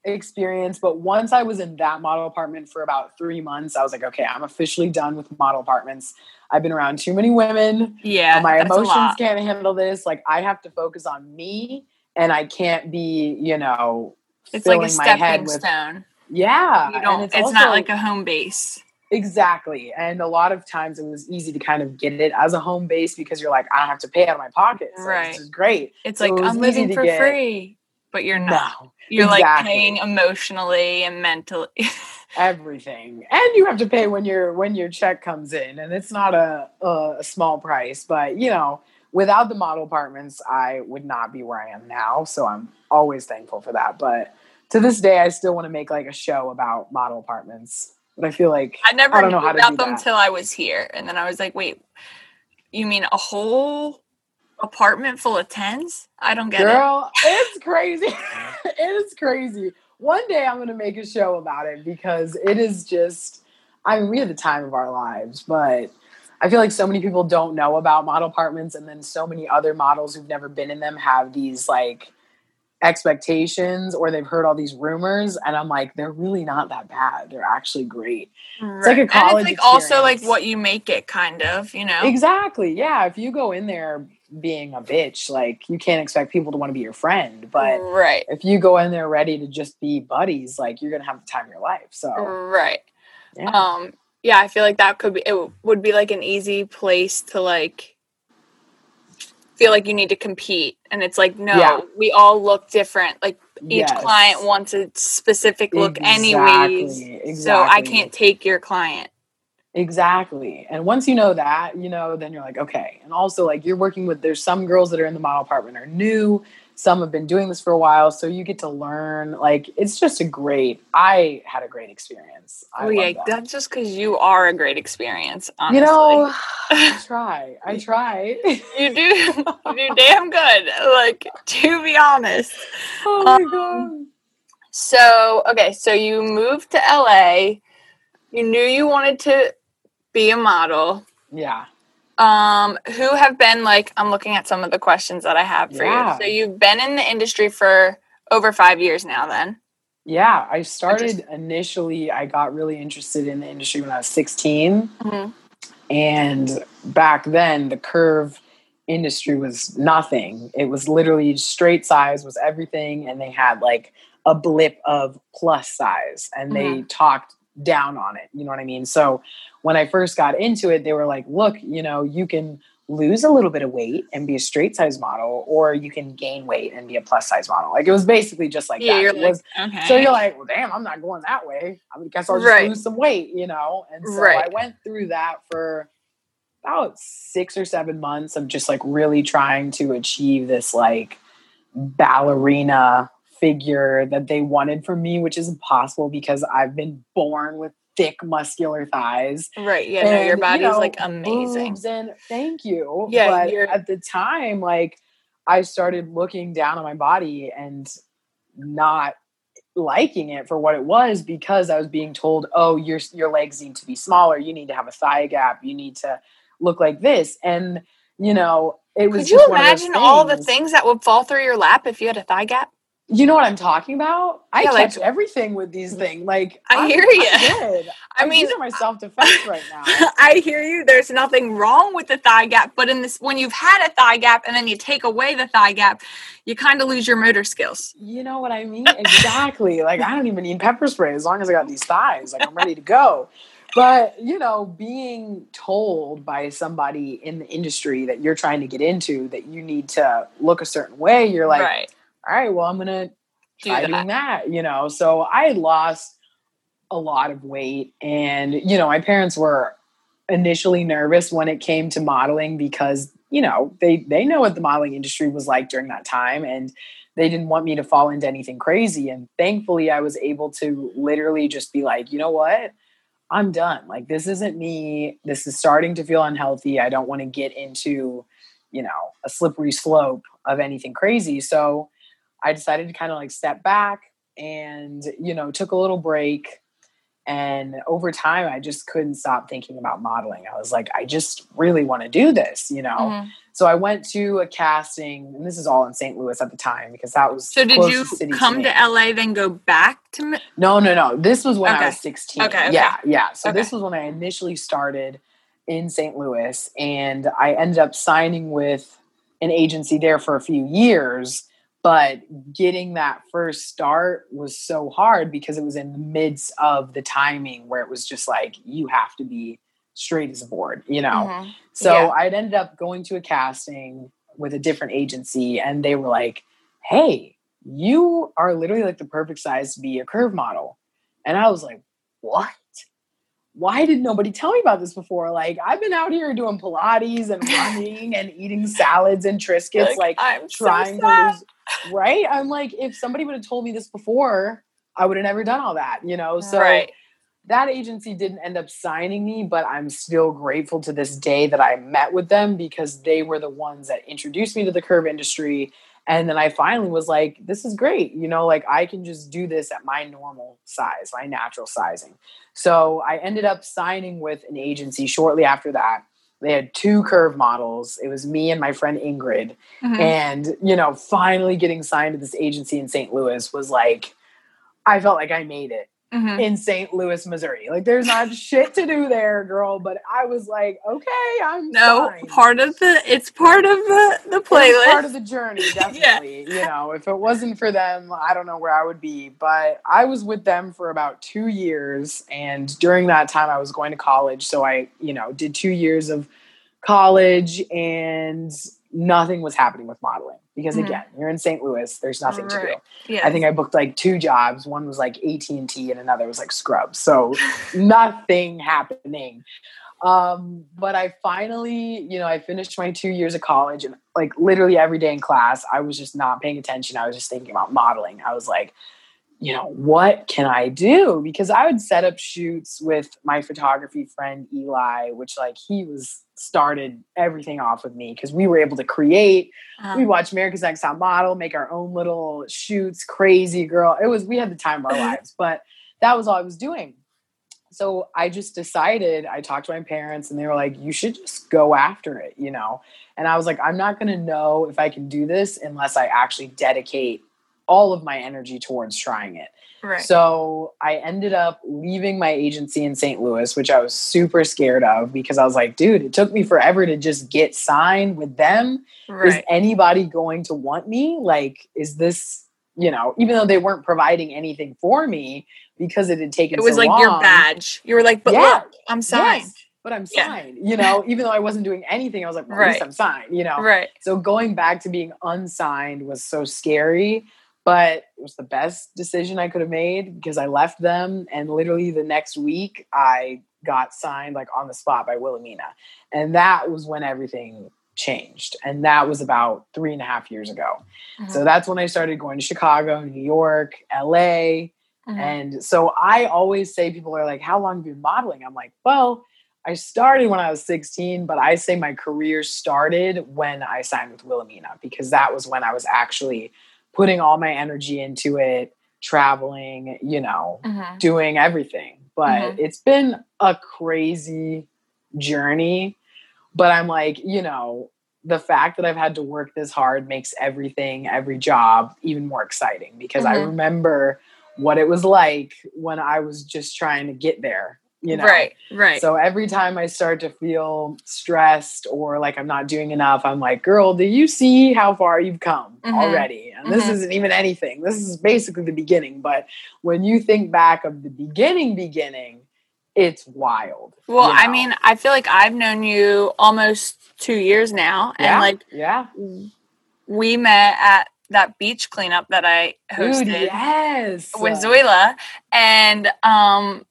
experience. But once I was in that model apartment for about three months, I was like, okay, I'm officially done with model apartments. I've been around too many women Yeah. my emotions can't handle this. Like I have to focus on me, and I can't be, you know, It's like a stepping with stone. yeah. You. It's, also- not like a home base. Exactly. And a lot of times it was easy to kind of get it as a home base because you're like, I don't have to pay out of my pocket. So Right. This is great. It's So like it I'm living for get- free, but you're not. No, You're like paying emotionally and mentally. [laughs] everything, and you have to pay when your when your check comes in, and it's not a, a small price. But you know, without the model apartments, I would not be where I am now. So I'm always thankful for that. But to this day, I still want to make like a show about model apartments. But I feel like I never I don't knew know how to about them until I was here, and then I was like, "Wait, you mean a whole apartment full of tens? I don't get it." Girl, it's crazy. [laughs] it is crazy. one day I'm gonna make a show about it because it is just I mean, we had the time of our lives, but I feel like so many people don't know about model apartments, and then so many other models who've never been in them have these like expectations or they've heard all these rumors and i'm like they're really not that bad they're actually great It's like a and college it's like also like what you make it, kind of, you know. exactly yeah if you go in there being a bitch like you can't expect people to want to be your friend but right, if you go in there ready to just be buddies like you're gonna have the time of your life so right. yeah Um, yeah, I feel like that could be. It would be like an easy place to like feel like you need to compete, and it's like no, Yeah. we all look different. Like each Yes. client wants a specific look, anyways. Exactly, So I can't take your client. Exactly. And once you know that, you know, then you're like, okay. And also, like, you're working with, there's some girls that are in the model apartment are new. Some have been doing this for a while. So you get to learn. Like, it's just a great, I had a great experience. I oh yeah, that. that's just because you are a great experience. Honestly. You know, [laughs] I try. I try. you do you do [laughs] damn good. Like to be honest. oh my Um, God. So okay, so you moved to LA. You knew you wanted to be a model. Yeah. Um, who have been like I'm looking at some of the questions that I have for Yeah. you. So you've been in the industry for over five years now then. Yeah. I started initially, I got really interested in the industry when I was 16. Mhm. And back then, the curve industry was nothing. It was literally straight size was everything, and they had like a blip of plus size, and they talked down on it. You know what I mean? So when I first got into it, they were like, "Look, you know, you can." lose a little bit of weight and be a straight size model or you can gain weight and be a plus size model like it was basically just like Yeah, that like, was okay. so you're like, well, damn, I'm not going that way. I guess I'll just Right. lose some weight, you know? And so Right. I went through that for about six or seven months of just like really trying to achieve this like ballerina figure that they wanted from me, which is impossible because I've been born with thick muscular thighs. right, yeah, no, your And, you body's know, like amazing. And thank you. Yeah, but you're- at the time, like I started looking down on my body and not liking it for what it was because I was being told, "Oh, your your legs need to be smaller. You need to have a thigh gap. You need to look like this." And you know, it was. Could you just one of those imagine all the things that would fall through your lap if you had a thigh gap? You know what I'm talking about? I Yeah, like- catch everything with these mm. things. Like I I'm- hear [laughs] good. I I'm mean- using my self defense right [laughs] now. I hear you. There's nothing wrong with the thigh gap, but in this, when you've had a thigh gap and then you take away the thigh gap, you kind of lose your motor skills. You know what I mean? [laughs] Exactly. like I don't even need pepper spray as long as I got these thighs. Like I'm ready to go. But you know, being told by somebody in the industry that you're trying to get into that you need to look a certain way, you're like, right. All right, well, I'm gonna Do try that. doing that. You know, so I lost a lot of weight, and you know, my parents were initially nervous when it came to modeling because you know they they know what the modeling industry was like during that time, and they didn't want me to fall into anything crazy. And thankfully, I was able to literally just be like, you know what. I'm done. Like this isn't me. This is starting to feel unhealthy. I don't want to get into, you know, a slippery slope of anything crazy. So I decided to kind of like step back and, you know, took a little break. And over time, I just couldn't stop thinking about modeling. I was like, I just really want to do this, you know? Mhm. So I went to a casting, and this is all in St. Louis at the time because that was So did you come me. to LA then go back to? Mi- No, no, no. This was when Okay. I was 16. Okay, okay. Yeah, yeah. So this was when I initially started in St. Louis and I ended up signing with an agency there for a few years, but getting that first start was so hard because it was in the midst of the timing where it was just like you have to be straight as a board, you know. Mhm. So Yeah. I'd ended up going to a casting with a different agency, and they were like, "Hey, you are literally like the perfect size to be a curve model." And I was like, "What? Why did nobody tell me about this before? Like, I've been out here doing Pilates and [laughs] running and eating salads and Triscuits, like, I'm trying sad. to lose. Right? I'm like, if somebody would have told me this before, I would have never done all that, you know. So right. that agency didn't end up signing me, but I'm still grateful to this day that I met with them because they were the ones that introduced me to the curve industry And then I finally was like, this is great. You know, like I can just do this at my normal size, my natural sizing. So I ended up signing with an agency shortly after that. They had two curve models. It was me and my friend Ingrid. Mhm. And, you know, finally getting signed to this agency in St. Louis was like, I felt like I made it Mhm. in St. Louis, Missouri. Like, there's not shit to do there, girl. But I was like, okay, I'm No, signed. part of the it's part of the the playlist. part of the journey, [laughs] definitely. You know, if it wasn't for them, I don't know where I would be. But I was with them for about two years, and during that time, I was going to college. So I, you know, did two years of college, and nothing was happening with modeling because Mhm. again, you're in St. Louis. There's nothing to do. Right. yeah. I think I booked like two jobs. One was like AT and T, and another was like Scrubs. So nothing happening. Um, but I finally, you know, I finished my two years of college, and like literally every day in class, I was just not paying attention. I was just thinking about modeling. I was like, you know, what can I do? Because I would set up shoots with my photography friend Eli, which like he was started everything off with me because we were able to create Um, we watched America's Next Top Model, make our own little shoots, crazy girl. It was we had the time of our lives, [laughs] but that was all I was doing. So I just decided, I talked to my parents and they were like, you should just go after it, you know? And I was like, I'm not gonna know if I can do this unless I actually dedicate all of my energy towards trying it. right. So I ended up leaving my agency in St. Louis, which I was super scared of because I was like, dude, it took me forever to just get signed with them is anybody going to want me? Like, is this, you know, even though they weren't providing anything for me because it had taken It was so like your badge. You were like, but Yeah. look, I'm signed. Yes, but I'm Yeah. signed, you know, even though I wasn't doing anything, I was like, well, at least I'm signed, you know. Right. So going back to being unsigned was so scary, but it was the best decision I could have made because I left them and literally the next week I got signed like on the spot by Wilhelmina. And that was when everything changed. And that was about three and a half years ago. So that's when I started going to Chicago, New York, LA. Mhm. And so I always say people are like, How long have you been modeling? I'm like, Well, I started when I was 16, but I say my career started when I signed with Wilhelmina because that was when I was actually putting all my energy into it, traveling, you know, Mhm. doing everything. But Mhm. it's been a crazy journey. But I'm like, you know, the fact that I've had to work this hard makes everything, every job even more exciting because I Mhm. remember what it was like when I was just trying to get there, you know. Right. Right. So every time I start to feel stressed or like I'm not doing enough, I'm like, girl, do you see how far you've come Mhm. already? And this Mhm. isn't even anything. This is basically the beginning. But when you think back of the beginning, beginning, it's wild. well, you I mean, I feel like I've known you almost two years now, and yeah, like yeah, we met at that beach cleanup that I hosted. dude, yes, with Zoila. And um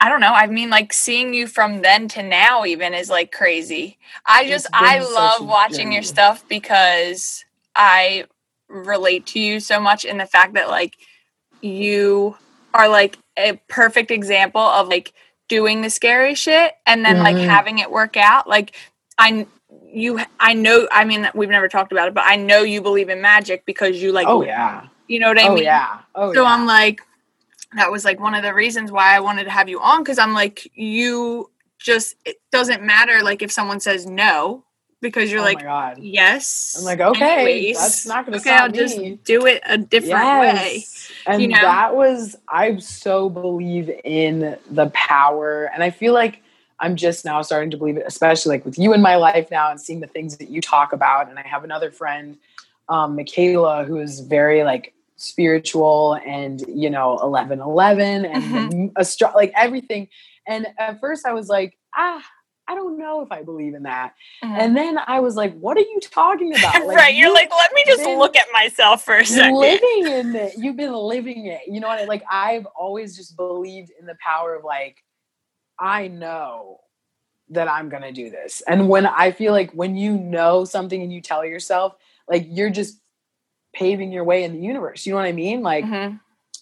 I don't know. I mean like seeing you from then to now even is like crazy. I just I love a watching your stuff because I relate to you so much in the fact that like you are like a perfect example of like doing the scary shit and then like Mhm. having it work out. Like I you I know I mean we've never talked about it, but I know you believe in magic because you like Oh yeah, you know what I oh mean? yeah, oh so yeah. I'm like, that was like one of the reasons why I wanted to have you on because I'm like, you just it doesn't matter like if someone says no because you're oh like yes. I'm like, okay, anyways. that's not gonna okay. stop I'll just do it a different way. And you know? that was I so believe in the power and I feel like I'm just now starting to believe it, especially like with you in my life now and seeing the things that you talk about. And I have another friend, um, Michaela, who is very like spiritual and you know 11 11 and Mhm. astro- like everything. And at first I was like, ah, I don't know if I believe in that. Mhm. And then I was like, what are you talking [laughs] about? Like, right, you're you like, let me just look at myself for a second. living in it. You've been living it. You know what? I, like I've always just believed in the power of like, I know that I'm gonna do this. And when I feel like when you know something and you tell yourself, like you're just paving your way in the universe. You know what I mean? Like Mhm.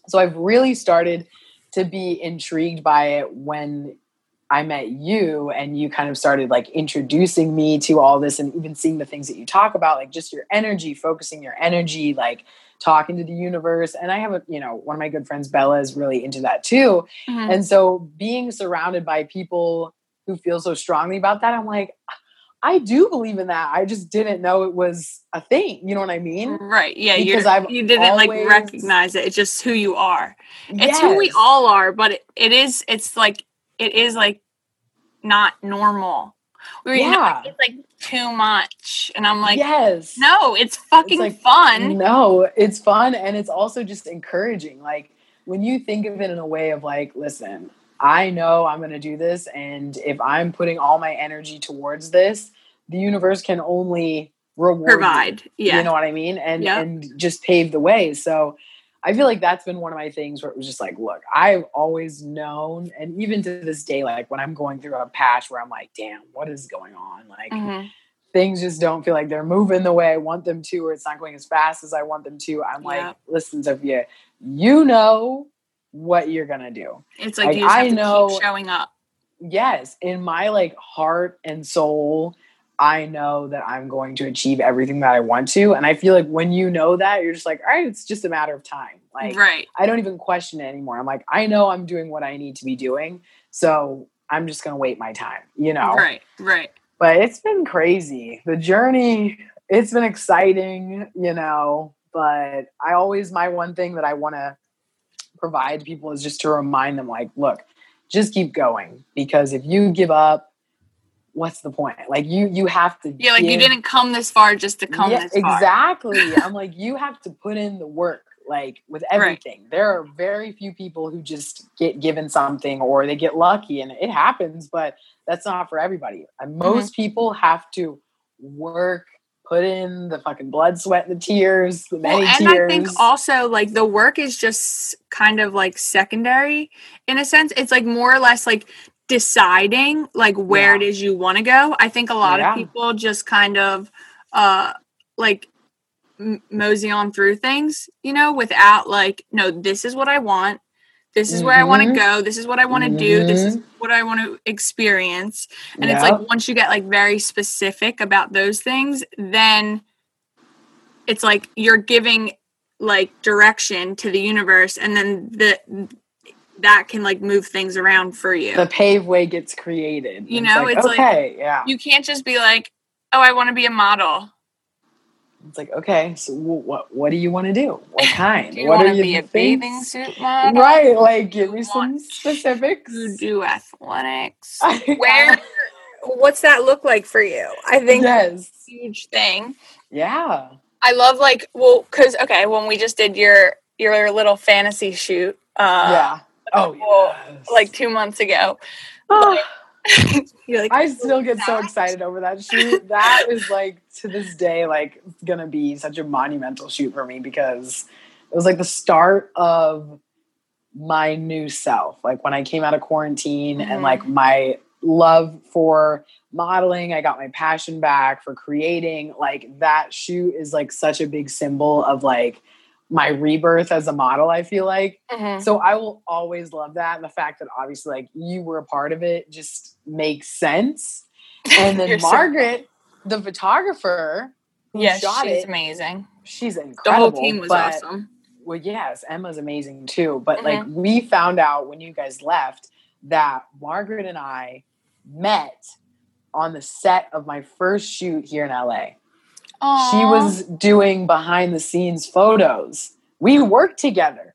so I've really started to be intrigued by it when I met you and you kind of started like introducing me to all this and even seeing the things that you talk about, like just your energy, focusing your energy, like talking to the universe. And I have a, you know, one of my good friends, Bella, is really into that too. Mhm. And so being surrounded by people who feel so strongly about that, I'm like, I do believe in that. I just didn't know it was a thing. You know what I mean? Right. Yeah. You Because I've you didn't like recognize it. It's just who you are. It's who we all are, but it, it is. It's like it is like not normal. We you know, like, Yeah. it's like too much, and I'm like, yes. no, it's fucking like, fun. No, it's fun and it's also just encouraging. Like when you think of it in a way of like, listen, I know I'm going to do this and if I'm putting all my energy towards this, the universe can only reward. Provide. Yeah. You know what I mean? And Yeah. and just pave the way. So I feel like that's been one of my things where it was just like, look, I've always known, and even to this day, like when I'm going through a patch where I'm like, damn, what is going on? Like Mhm. things just don't feel like they're moving the way I want them to, or it's not going as fast as I want them to. I'm Yeah. like, listen, Sophia, you know what you're gonna do. It's like, Like, you just have I know- keep showing up. Yes, in my like heart and soul, I know that I'm going to achieve everything that I want to. And I feel like when you know that, you're just like, all right, it's just a matter of time. Like right. I don't even question it anymore. I'm like, I know I'm doing what I need to be doing. So I'm just gonna wait my time, you know. Right. Right. but it's been crazy. The journey, it's been exciting, you know. But I always, my one thing that I want to provide people is just to remind them, like, look, just keep going because if you give up, what's the point? Like, you you have to. Yeah. Like you didn't come this far just to come Yeah, this far. exactly. [laughs] I'm like, you have to put in the work. Like with Right. everything, there are very few people who just get given something or they get lucky, and it happens. But that's not for everybody. And mm-hmm. most people have to work, put in the fucking blood, sweat, and the tears, the Well, many and tears. I think also like the work is just kind of like secondary in a sense. It's like more or less like deciding like where it Yeah. is you want to go. I think a lot Yeah. of people just kind of uh like m- mosey on through things, you know, without like no, this is what I want. This is where I want to go. This is what I want to do. This is Mm-hmm. what I want to experience. And it's like once you get like very specific about those things, then it's like you're giving like direction to the universe and then the that can like move things around for you. the pave way gets created. You know, it's like- okay, yeah. you can't just be like, "Oh, I want to be a model." It's like okay, so what what do you want to do? What [laughs] kind? Do you what want are to you be a things? bathing suit model? Right, like give me some specifics. You do athletics. [laughs] Where what's that look like for you? I think yes, huge thing. yeah, I love like well cuz okay, when we just did your your little fantasy shoot uh yeah. Oh, couple- yes. like 2 months ago. Oh, You're [laughs] like I still get so excited over that shoot. That is like to this day, like gonna be such a monumental shoot for me because it was like the start of my new self. Like when I came out of quarantine Mhm. and like my love for modeling, I got my passion back for creating. Like that shoot is like such a big symbol of like my rebirth as a model, I feel like. Mhm. So I will always love that. And the fact that obviously like you were a part of it just makes sense. [laughs] And then You're so- Margaret, the photographer, yeah, shot she's it, amazing. she's incredible. The whole team was but- awesome. Well, yes, Emma's amazing too. But Mm-hmm. like we found out when you guys left that Margaret and I met on the set of my first shoot here in LA. She was doing behind the scenes photos. We worked together.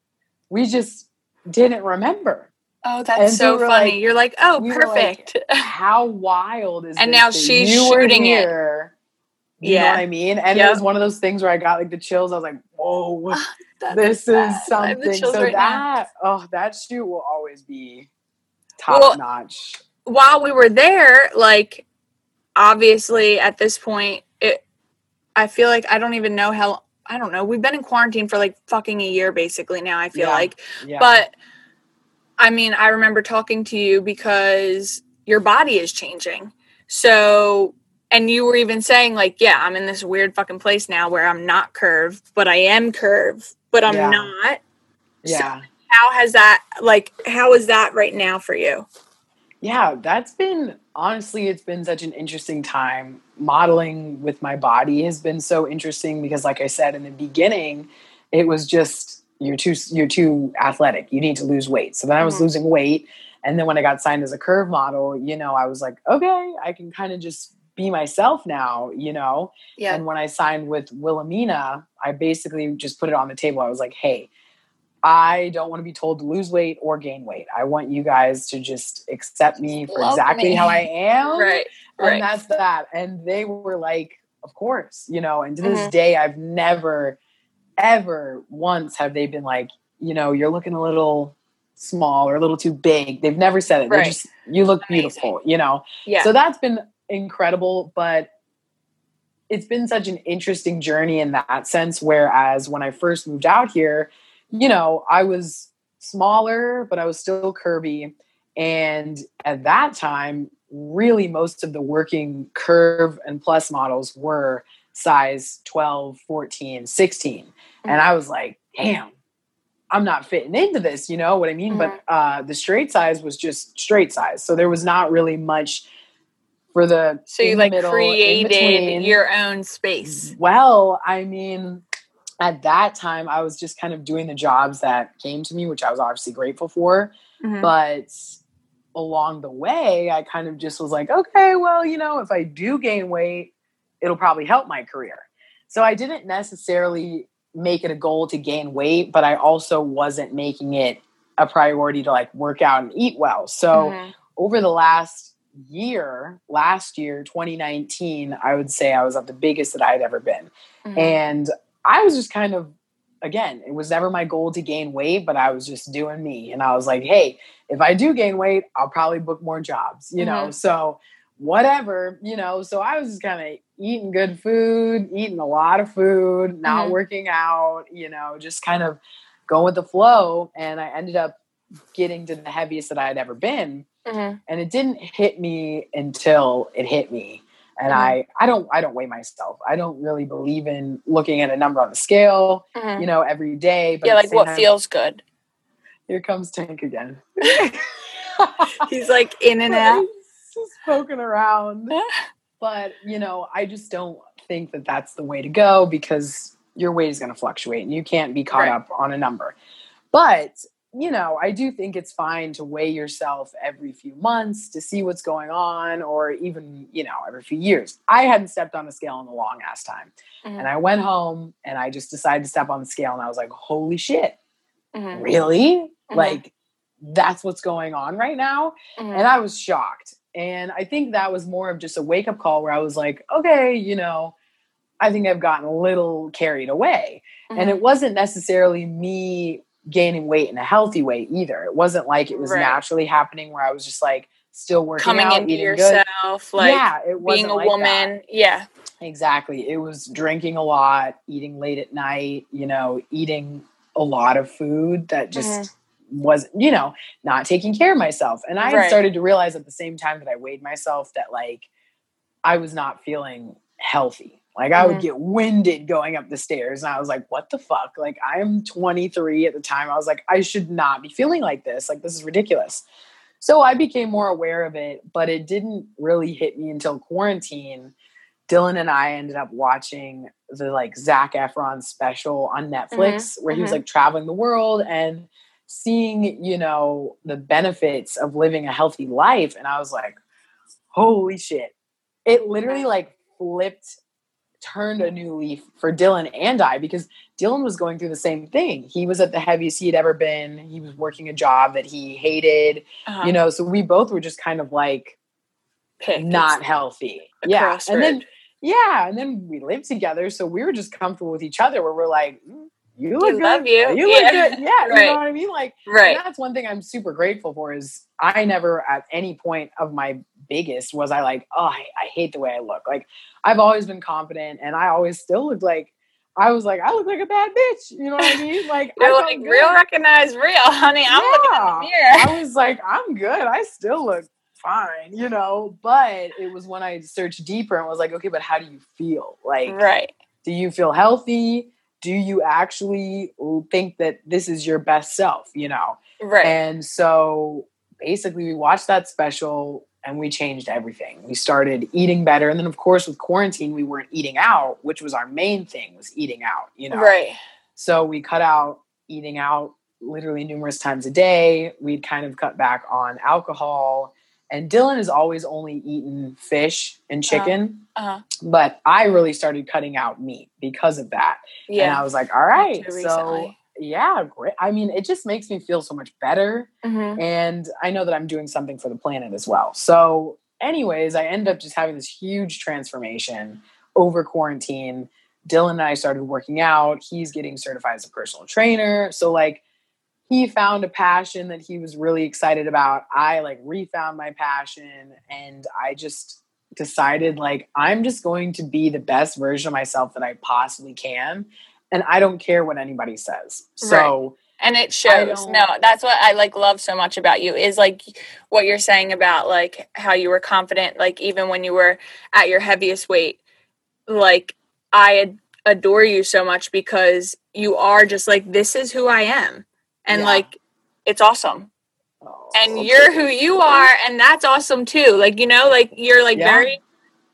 We just didn't remember. Oh, that's and so we funny. like- You're like, "Oh, we were like, perfect." [laughs] How wild is And this now she's you were shooting it. here? You know Yeah. what I mean? And Yep. it was one of those things where I got like the chills. I was like, whoa, ah, That's this is something. So right now. that oh, that shoot will always be top Well, notch. while we were there, like obviously at this point, it I feel like I don't even know how I don't know. We've been in quarantine for like fucking a year basically now, I feel Yeah. like. Yeah. But I mean, I remember talking to you because your body is changing. So and you were even saying like, yeah, I'm in this weird fucking place now where I'm not curved, but I am curved, but I'm Yeah. not. yeah. How has that like how is that right now for you? yeah, that's been honestly, it's been such an interesting time. Modeling with my body has been so interesting because, like I said in the beginning, it was just you're too you're too athletic. You need to lose weight. So then I was Mhm. losing weight, and then when I got signed as a curve model, you know, I was like, okay, I can kind of just be myself now, you know. Yeah. And when I signed with Wilhelmina, I basically just put it on the table. I was like, hey, I don't want to be told to lose weight or gain weight. I want you guys to just accept me for Love exactly me. how I am. right. And Right. that's that. And they were like, of course, you know, and to this Mhm. day, I've never, ever once have they been like, you know, you're looking a little small or a little too big. They've never said it. They're just, you look Amazing. beautiful, you know? Yeah. So that's been incredible, but it's been such an interesting journey in that sense. Whereas when I first moved out here, you know, I was smaller, but I was still curvy. And at that time, really most of the working curve and plus models were size 12, 14, 16. And I was like, damn, I'm not fitting into this, you know what I mean? But uh, the straight size was just straight size. So there was not really much for the so you like middle, created your own space. Well, I mean, at that time, I was just kind of doing the jobs that came to me, which I was obviously grateful for. Mhm. But along the way, I kind of just was like, okay, well, you know, if I do gain weight, it'll probably help my career. So I didn't necessarily make it a goal to gain weight, but I also wasn't making it a priority to like work out and eat well. So Mhm. over the last year, last year, 2019, I would say I was at the biggest that I had ever been. Mhm. And I was just kind of, again, it was never my goal to gain weight, but I was just doing me. And I was like, hey, if I do gain weight, I'll probably book more jobs, you know? So whatever, you know? So I was just kind of eating good food, eating a lot of food, not Mhm. working out, you know, just kind of going with the flow. And I ended up getting to the heaviest that I had ever been Mhm. and it didn't hit me until it hit me and Mhm. i i don't i don't weigh myself i don't really believe in looking at a number on the scale Mhm. you know every day but yeah, like what time- feels good. here comes tank again [laughs] [laughs] He's like in and out. He's just poking around [laughs] but you know i just don't think that that's the way to go because your weight is going to fluctuate and you can't be caught Right. up on a number but you know i do think it's fine to weigh yourself every few months to see what's going on or even you know every few years i hadn't stepped on a scale in a long ass time Mhm. and i went home and i just decided to step on the scale and i was like holy shit Mhm. really Mhm. like that's what's going on right now and I was shocked. And I think that was more of just a wake up call where I was like, okay, you know, I think I've gotten a little carried away. And Mhm. it wasn't necessarily me gaining weight in a healthy way either. It wasn't like it was Right. naturally happening where I was just like still working coming out, into eating good. yourself, like yeah, it being a like that. woman. Yeah. Exactly. It was drinking a lot, eating late at night, you know, eating a lot of food that just Mm-hmm. was, you know, not taking care of myself. And I Right. started to realize at the same time that I weighed myself that like I was not feeling healthy. Like I would Mhm. get winded going up the stairs and I was like, what the fuck? Like I'm 23 at the time. I was like, I should not be feeling like this. Like this is ridiculous. So I became more aware of it, but it didn't really hit me until quarantine. Dylan and I ended up watching the like Zac Efron special on Netflix where he was mhm. like traveling the world and seeing, you know, the benefits of living a healthy life. And I was like, holy shit. It literally like flipped, turned a new leaf for Dylan and I because Dylan was going through the same thing. He was at the heaviest he had ever been. He was working a job that he hated, Uh-huh. you know, so we both were just kind of like Pick. not healthy. Yeah. And then yeah, and then we lived together, so we were just comfortable with each other where we're like, "Mm, you look We good. love you." You look Yeah. good. Yeah, you know what I mean? Like right. that's one thing I'm super grateful for is I never at any point of my biggest was I like, oh, I, I hate the way I look. Like I've always been confident and I always still look like I was like, I look like a bad bitch. You know what I [laughs] mean? Like I You're like real recognize real, honey. I'm looking in the mirror. I was like, I'm good. I still look fine, you know. But it was when I searched deeper and was like, okay, but how do you feel? Like, right. do you feel healthy? Do you actually think that this is your best self? You know. Right. And so basically we watched that special and we changed everything. We started eating better. And then of course with quarantine, we weren't eating out, which was our main thing was eating out, you know. Right. So we cut out eating out literally numerous times a day. We'd kind of cut back on alcohol. And Dylan has always only eaten fish and chicken, Uh-huh. but I really started cutting out meat because of that. Yeah. And I was like, all right, so. Yeah, great. I mean, it just makes me feel so much better. Mhm. And I know that I'm doing something for the planet as well. So, anyways, I end up just having this huge transformation over quarantine. Dylan and I started working out. He's getting certified as a personal trainer. So, like, he found a passion that he was really excited about. I like refound my passion and I just decided like I'm just going to be the best version of myself that I possibly can and I don't care what anybody says. So, and it shows. no that's what i like love so much about you is like what you're saying about like how you were confident like even when you were at your heaviest weight. Like i ad- adore you so much because you are just like this is who i am. And Yeah. like it's awesome. Oh, and you're who you are and that's awesome too. Like you know like you're like Yeah. very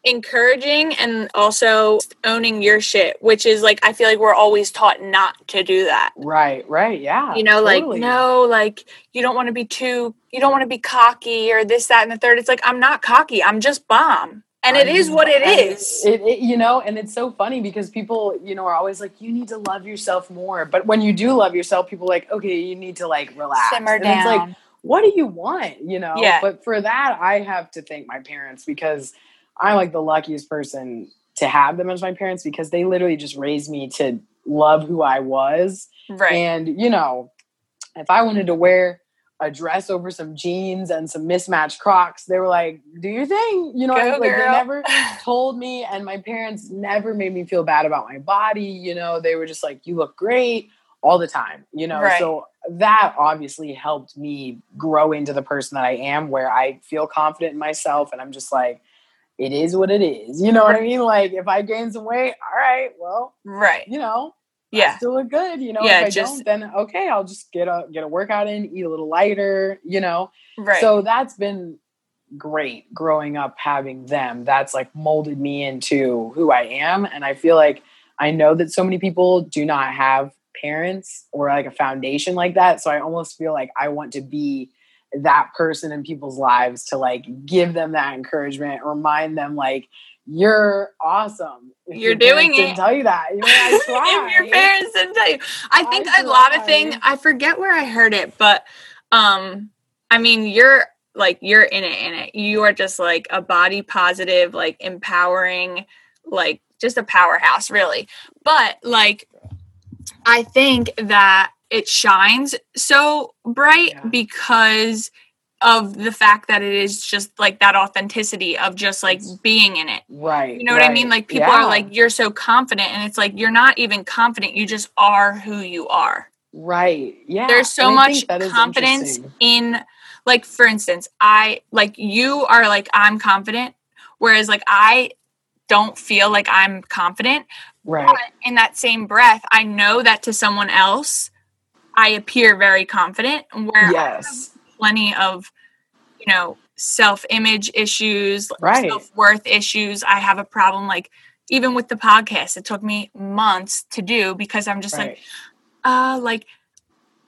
encouraging and also owning your shit which is like i feel like we're always taught not to do that Right, right, yeah. you know totally. like no like you don't want to be too you don't want to be cocky or this that and the third it's like i'm not cocky i'm just bomb and it is what it is. It, it, you know, and it's so funny because people, you know, are always like, you need to love yourself more. But when you do love yourself, people are like, okay, you need to like relax. simmer and It's like, what do you want? You know? Yeah. But for that, I have to thank my parents because I'm like the luckiest person to have them as my parents because they literally just raised me to love who I was. right And, you know, if I wanted to wear a dress over some jeans and some mismatched Crocs, they were like, "Do your thing," you know. Go, like they never told me, and my parents never made me feel bad about my body. You know, they were just like, "You look great." All the time, you know, Right. so that obviously helped me grow into the person that I am, where I feel confident in myself, and I'm just like, it is what it is. You know what I mean? Like, if I gain some weight, all right, well, right you know, I yeah still look good. You know, Yeah, if I just- don't, then okay, I'll just get a get a workout in, eat a little lighter. You know, right so that's been great growing up having them. That's like molded me into who I am, and I feel like I know that so many people do not have parents or like a foundation like that. So I almost feel like I want to be that person in people's lives to like give them that encouragement, remind them like you're awesome. If You're doing Didn't it. tell you that. You know, I [laughs] your parents didn't tell you i think I a lot of thing i forget where i heard it but um i mean you're like you're in it in it you are just like a body positive like empowering like just a powerhouse really but like i think that it shines so bright Yeah. because of the fact that it is just like that authenticity of just like being in it Right. you know what I mean? Like people are like, you're so confident, and it's like you're not even confident. You just are who you are. Right. Yeah. There's so and much think that is confidence in, like, for instance, I like you are like I'm confident, whereas like I don't feel like I'm confident. Right. But in that same breath, I know that to someone else, I appear very confident. Where Yes. plenty of you know self-image issues Right. self-worth issues i have a problem like even with the podcast it took me months to do because i'm just like uh like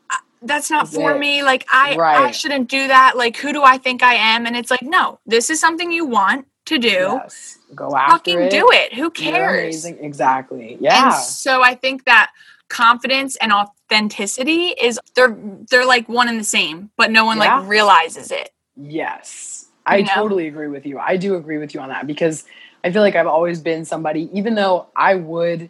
uh, that's not for it- me like i i shouldn't do that like who do i think i am and it's like no this is something you want to do Yes. Go after fucking it. do it who cares. Exactly. and Yeah. so I think that confidence and authenticity is they're they're like one and the same, but no one Yeah. like realizes it. Yes. I You know? totally agree with you. I do agree with you on that because I feel like I've always been somebody, even though I would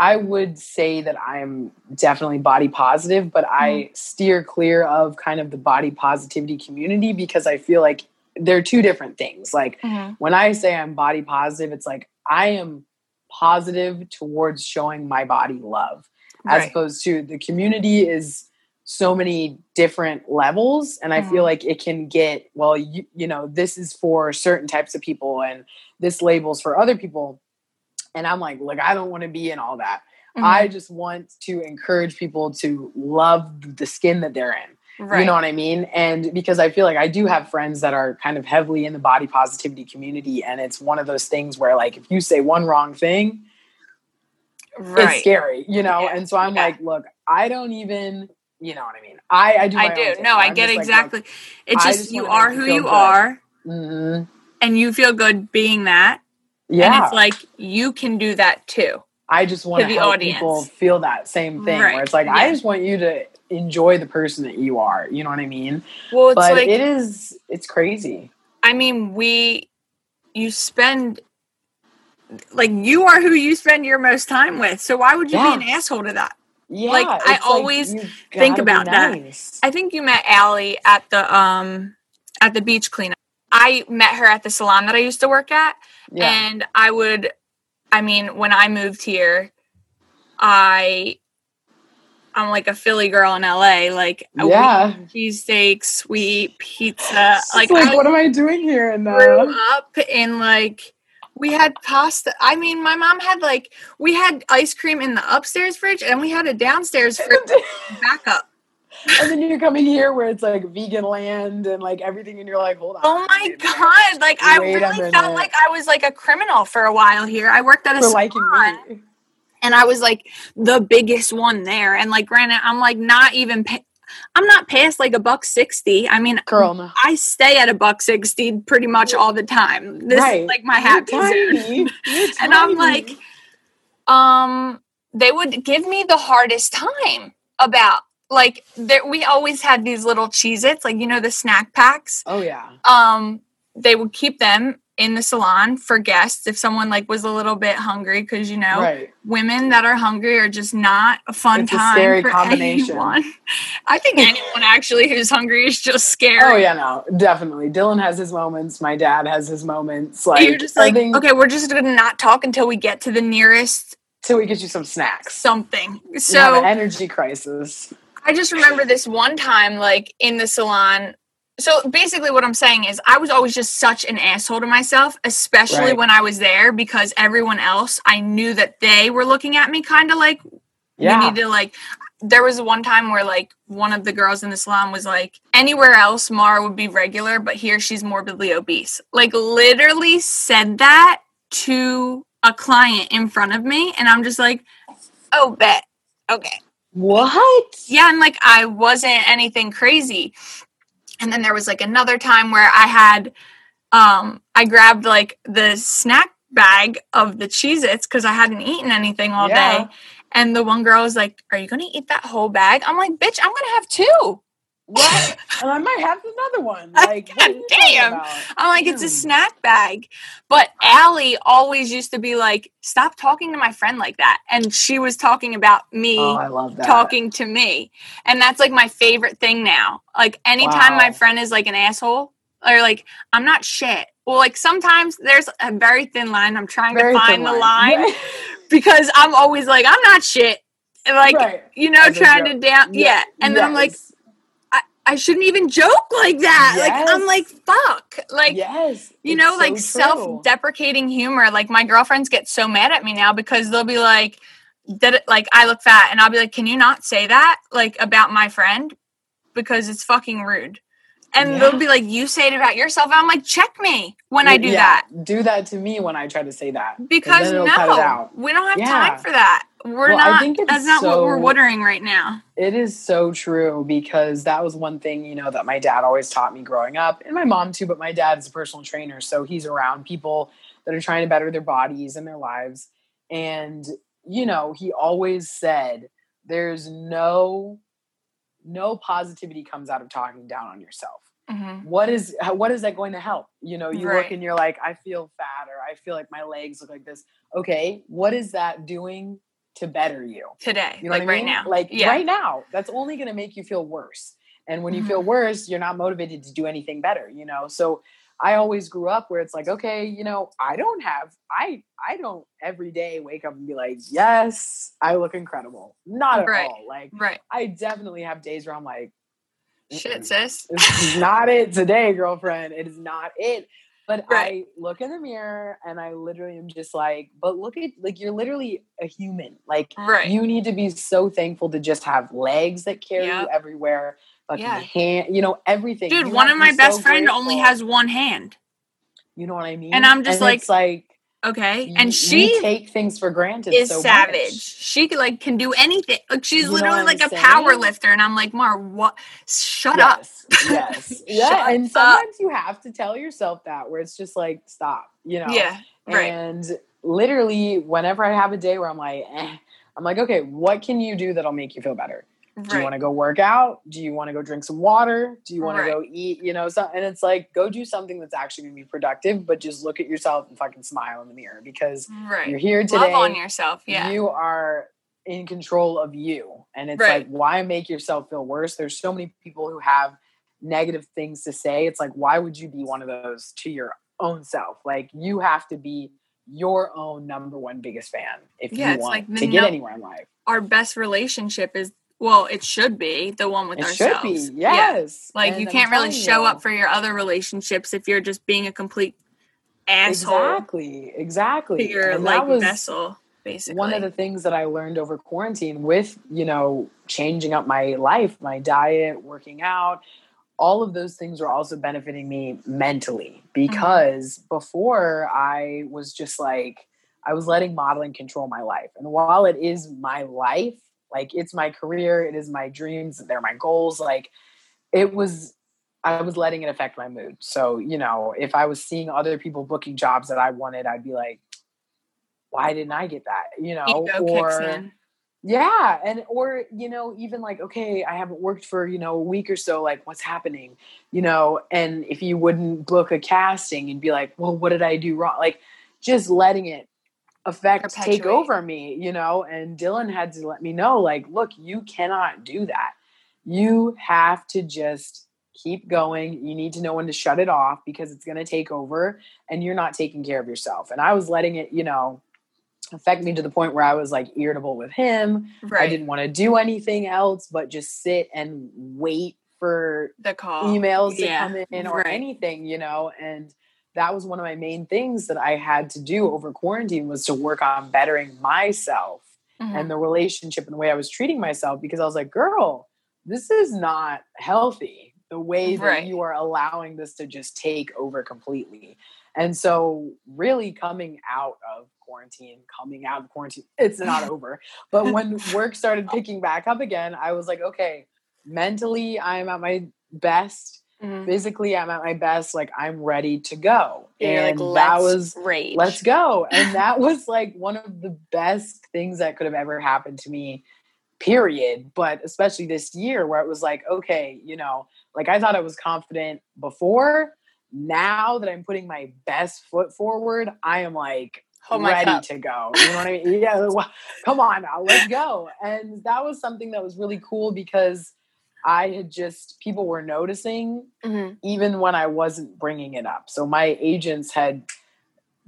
I would say that I'm definitely body positive, but Mm-hmm. I steer clear of kind of the body positivity community because I feel like they're two different things. Like when I say I'm body positive, it's like I am positive towards showing my body love, as Right. opposed to the community is so many different levels. And I Mhm. feel like it can get, well, you, you know, this is for certain types of people and this labels for other people. And I'm like, look, I don't want to be in all that. Mhm. I just want to encourage people to love the skin that they're in. Right. You know what I mean? And because I feel like I do have friends that are kind of heavily in the body positivity community. And it's one of those things where, like, if you say one wrong thing, right. it's scary, you know? Yeah. And so I'm Yeah. like, look, I don't even, you know what I mean? I, I do. I do. No, I get just like, exactly. it's just, just you are who you good. are, mhm. and you feel good being that. yeah. And it's like you can do that too. I just want to the help audience. people feel that same thing Right. where it's like, I just want you to enjoy the person that you are. You know what I mean? Well, it's but like it is, it's crazy. I mean, we you spend like you are who you spend your most time with. So why would you be an asshole to that? Yeah. Like, I always you think about that. I think you met Allie at the um at the beach cleanup. I met her at the salon that I used to work at, Yeah. and I would, I mean, when I moved here, I. I'm like a Philly girl in LA. Like Yeah. we eat cheesesteaks, we eat pizza. Like, like, I what am I doing here? And grew uh, up in like we had pasta. I mean, my mom had like we had ice cream in the upstairs fridge and we had a downstairs [laughs] fridge backup. and then you're coming here where it's like vegan land and like everything, and you're like, hold on. Oh my wait a minute. god! Like I really felt like I was like a criminal for a while here. I worked at a For salon, and I was like the biggest one there. And like, granted, I'm like not even. I'm not past like a buck sixty. I mean, Girl, no. I stay at a buck sixty pretty much all the time. This right. is like my happy zone. [laughs] And I'm like, um, they would give me the hardest time about like there we always had these little Cheez Its, like you know, the snack packs. oh yeah. Um, they would keep them in the salon for guests if someone like was a little bit hungry because you know Right. women that are hungry are just not a fun It's a time scary for combination. anyone. [laughs] I think anyone actually who's hungry is just scary. Oh yeah, no, definitely. Dylan has his moments. My dad has his moments. Like You're just like, think okay, we're just gonna not talk until we get to the nearest till we get you some snacks. something. So energy crisis. I just remember this one time, like in the salon. So basically, what I'm saying is, I was always just such an asshole to myself, especially Right. when I was there, because everyone else, I knew that they were looking at me kind of like, Yeah. you need to like. There was one time where like one of the girls in the salon was like, anywhere else, Mara would be regular, but here she's morbidly obese. Like literally said that to a client in front of me, and I'm just like, oh, bet, okay. what? Yeah, and like I wasn't anything crazy. And then there was like another time where I had um I grabbed like the snack bag of the Cheez Its because I hadn't eaten anything all Yeah. day. And the one girl was like, Are you gonna eat that whole bag? I'm like, bitch, I'm gonna have two. What? [laughs] and I might have another one. [laughs] Like, what are you talking Damn. I'm like, it's a hmm. snack bag. But Allie always used to be like, Stop talking to my friend like that. And she was talking about me Oh, I love that. talking to me. And that's like my favorite thing now. Like anytime my friend is like an asshole or like I'm not shit. Well, like sometimes there's a very thin line. I'm trying Very to find the line Right. [laughs] because I'm always like, I'm not shit. Like, Right. you know, As trying to down yeah. And then I'm like, Yes. I shouldn't even joke like that. Like I'm like, fuck. Like yes, you know, so like true. self-deprecating humor. Like my girlfriends get so mad at me now because they'll be like, that it?" Like I look fat, and I'll be like, "Can you not say that like about my friend because it's fucking rude." And Yeah. they'll be like, "You say it about yourself." And I'm like, "Check me when I do Yeah, that." Do that to me when I try to say that. Because then it'll cut it no, we don't have Yeah. time for that. We're Well, not. That's not what we're watering right now. It is so true because that was one thing, you know, that my dad always taught me growing up, and my mom too. But my dad is a personal trainer, so he's around people that are trying to better their bodies and their lives. And, you know, he always said, there's no, no positivity comes out of talking down on yourself. hmm What is what is that going to help? You know, you Right. look and you're like, I feel fat or I feel like my legs look like this. Okay, what is that doing to better you? Today, You know like right mean? now, Like yeah, right now, that's only going to make you feel worse. And when you feel worse, you're not motivated to do anything better, you know? So I always grew up where it's like, okay, you know, I don't have I I don't every day wake up and be like, "Yes, I look incredible." Not at Right. all. Like right. I definitely have days where I'm like, Shit, sis. this is not it today, girlfriend. It is not it. But Right. I look in the mirror and I literally am just like, but look at like you're literally a human. Like Right. you need to be so thankful to just have legs that carry Yep. you everywhere, fucking Yeah. hand, you know, everything. Dude, You one of my be best so friend only has one hand. you know what I mean? And I'm just like- it's like Okay. you- and she take things for granted. is so savage. much. She like can do anything. Like she's You literally like a I'm power saying? lifter. And I'm like, Mar, what shut up. yes, Yes. [laughs] yeah. Shut And up. sometimes you have to tell yourself that where it's just like, stop, you know? Yeah. Right. And literally, whenever I have a day where I'm like, eh, I'm like, okay, what can you do that'll make you feel better? Do you want to go work out? Do you want to go drink some water? Do you want Right. to go eat? You know, so, and it's like, go do something that's actually going to be productive, but just look at yourself and fucking smile in the mirror because right. you're here today. Love on yourself. Yeah. You are in control of you. And it's Right. like, why make yourself feel worse? There's so many people who have negative things to say. It's like, why would you be one of those to your own self? Like, you have to be your own number one biggest fan if Yeah, you want like to get no- anywhere in life. Our best relationship is well, it should be the one with It should ourselves. be, Yeah. yes. Like And you can't really show you, up for your other relationships if you're just being a complete asshole Exactly, exactly. your And like vessel, basically. one of the things that I learned over quarantine with, you know, changing up my life, my diet, working out, all of those things were also benefiting me mentally mm-hmm. because before I was just like, I was letting modeling control my life. And while it is my life, like it's my career, it is my dreams, they're my goals, like it was I was letting it affect my mood. So, you know, if I was seeing other people booking jobs that I wanted, I'd be like, why didn't I get that? You know, ego or yeah, and or you know, even like, okay, I haven't worked for you know a week or so. Like, what's happening? You know, and if you wouldn't book a casting, you'd be like, well, what did I do wrong? Like, just letting it affect take over me. You know, and Dylan had to let me know, like, look, you cannot do that. You have to just keep going. You need to know when to shut it off because it's going to take over, and you're not taking care of yourself. And I was letting it, you know. Affect me to the point where I was like irritable with him. Right. I didn't want to do anything else but just sit and wait for the call. emails to Yeah, come in or right. anything, you know. And that was one of my main things that I had to do over quarantine was to work on bettering myself Mhm. and the relationship and the way I was treating myself because I was like, girl, this is not healthy. The way that Right. you are allowing this to just take over completely. And so, really coming out of quarantine, coming out of quarantine, it's not [laughs] over. But when work started picking back up again, I was like, okay, mentally, I'm at my best. Mhm. Physically, I'm at my best. Like, I'm ready to go. Like, and that was rage. let's go. And [laughs] that was like one of the best things that could have ever happened to me, period. But especially this year where it was like, okay, you know, like I thought I was confident before. Now that I'm putting my best foot forward, I am like my ready cup. to go. You know what I mean? Yeah, well, [laughs] come on now, let's go. And that was something that was really cool because I had just people were noticing Mhm. even when I wasn't bringing it up. So my agents had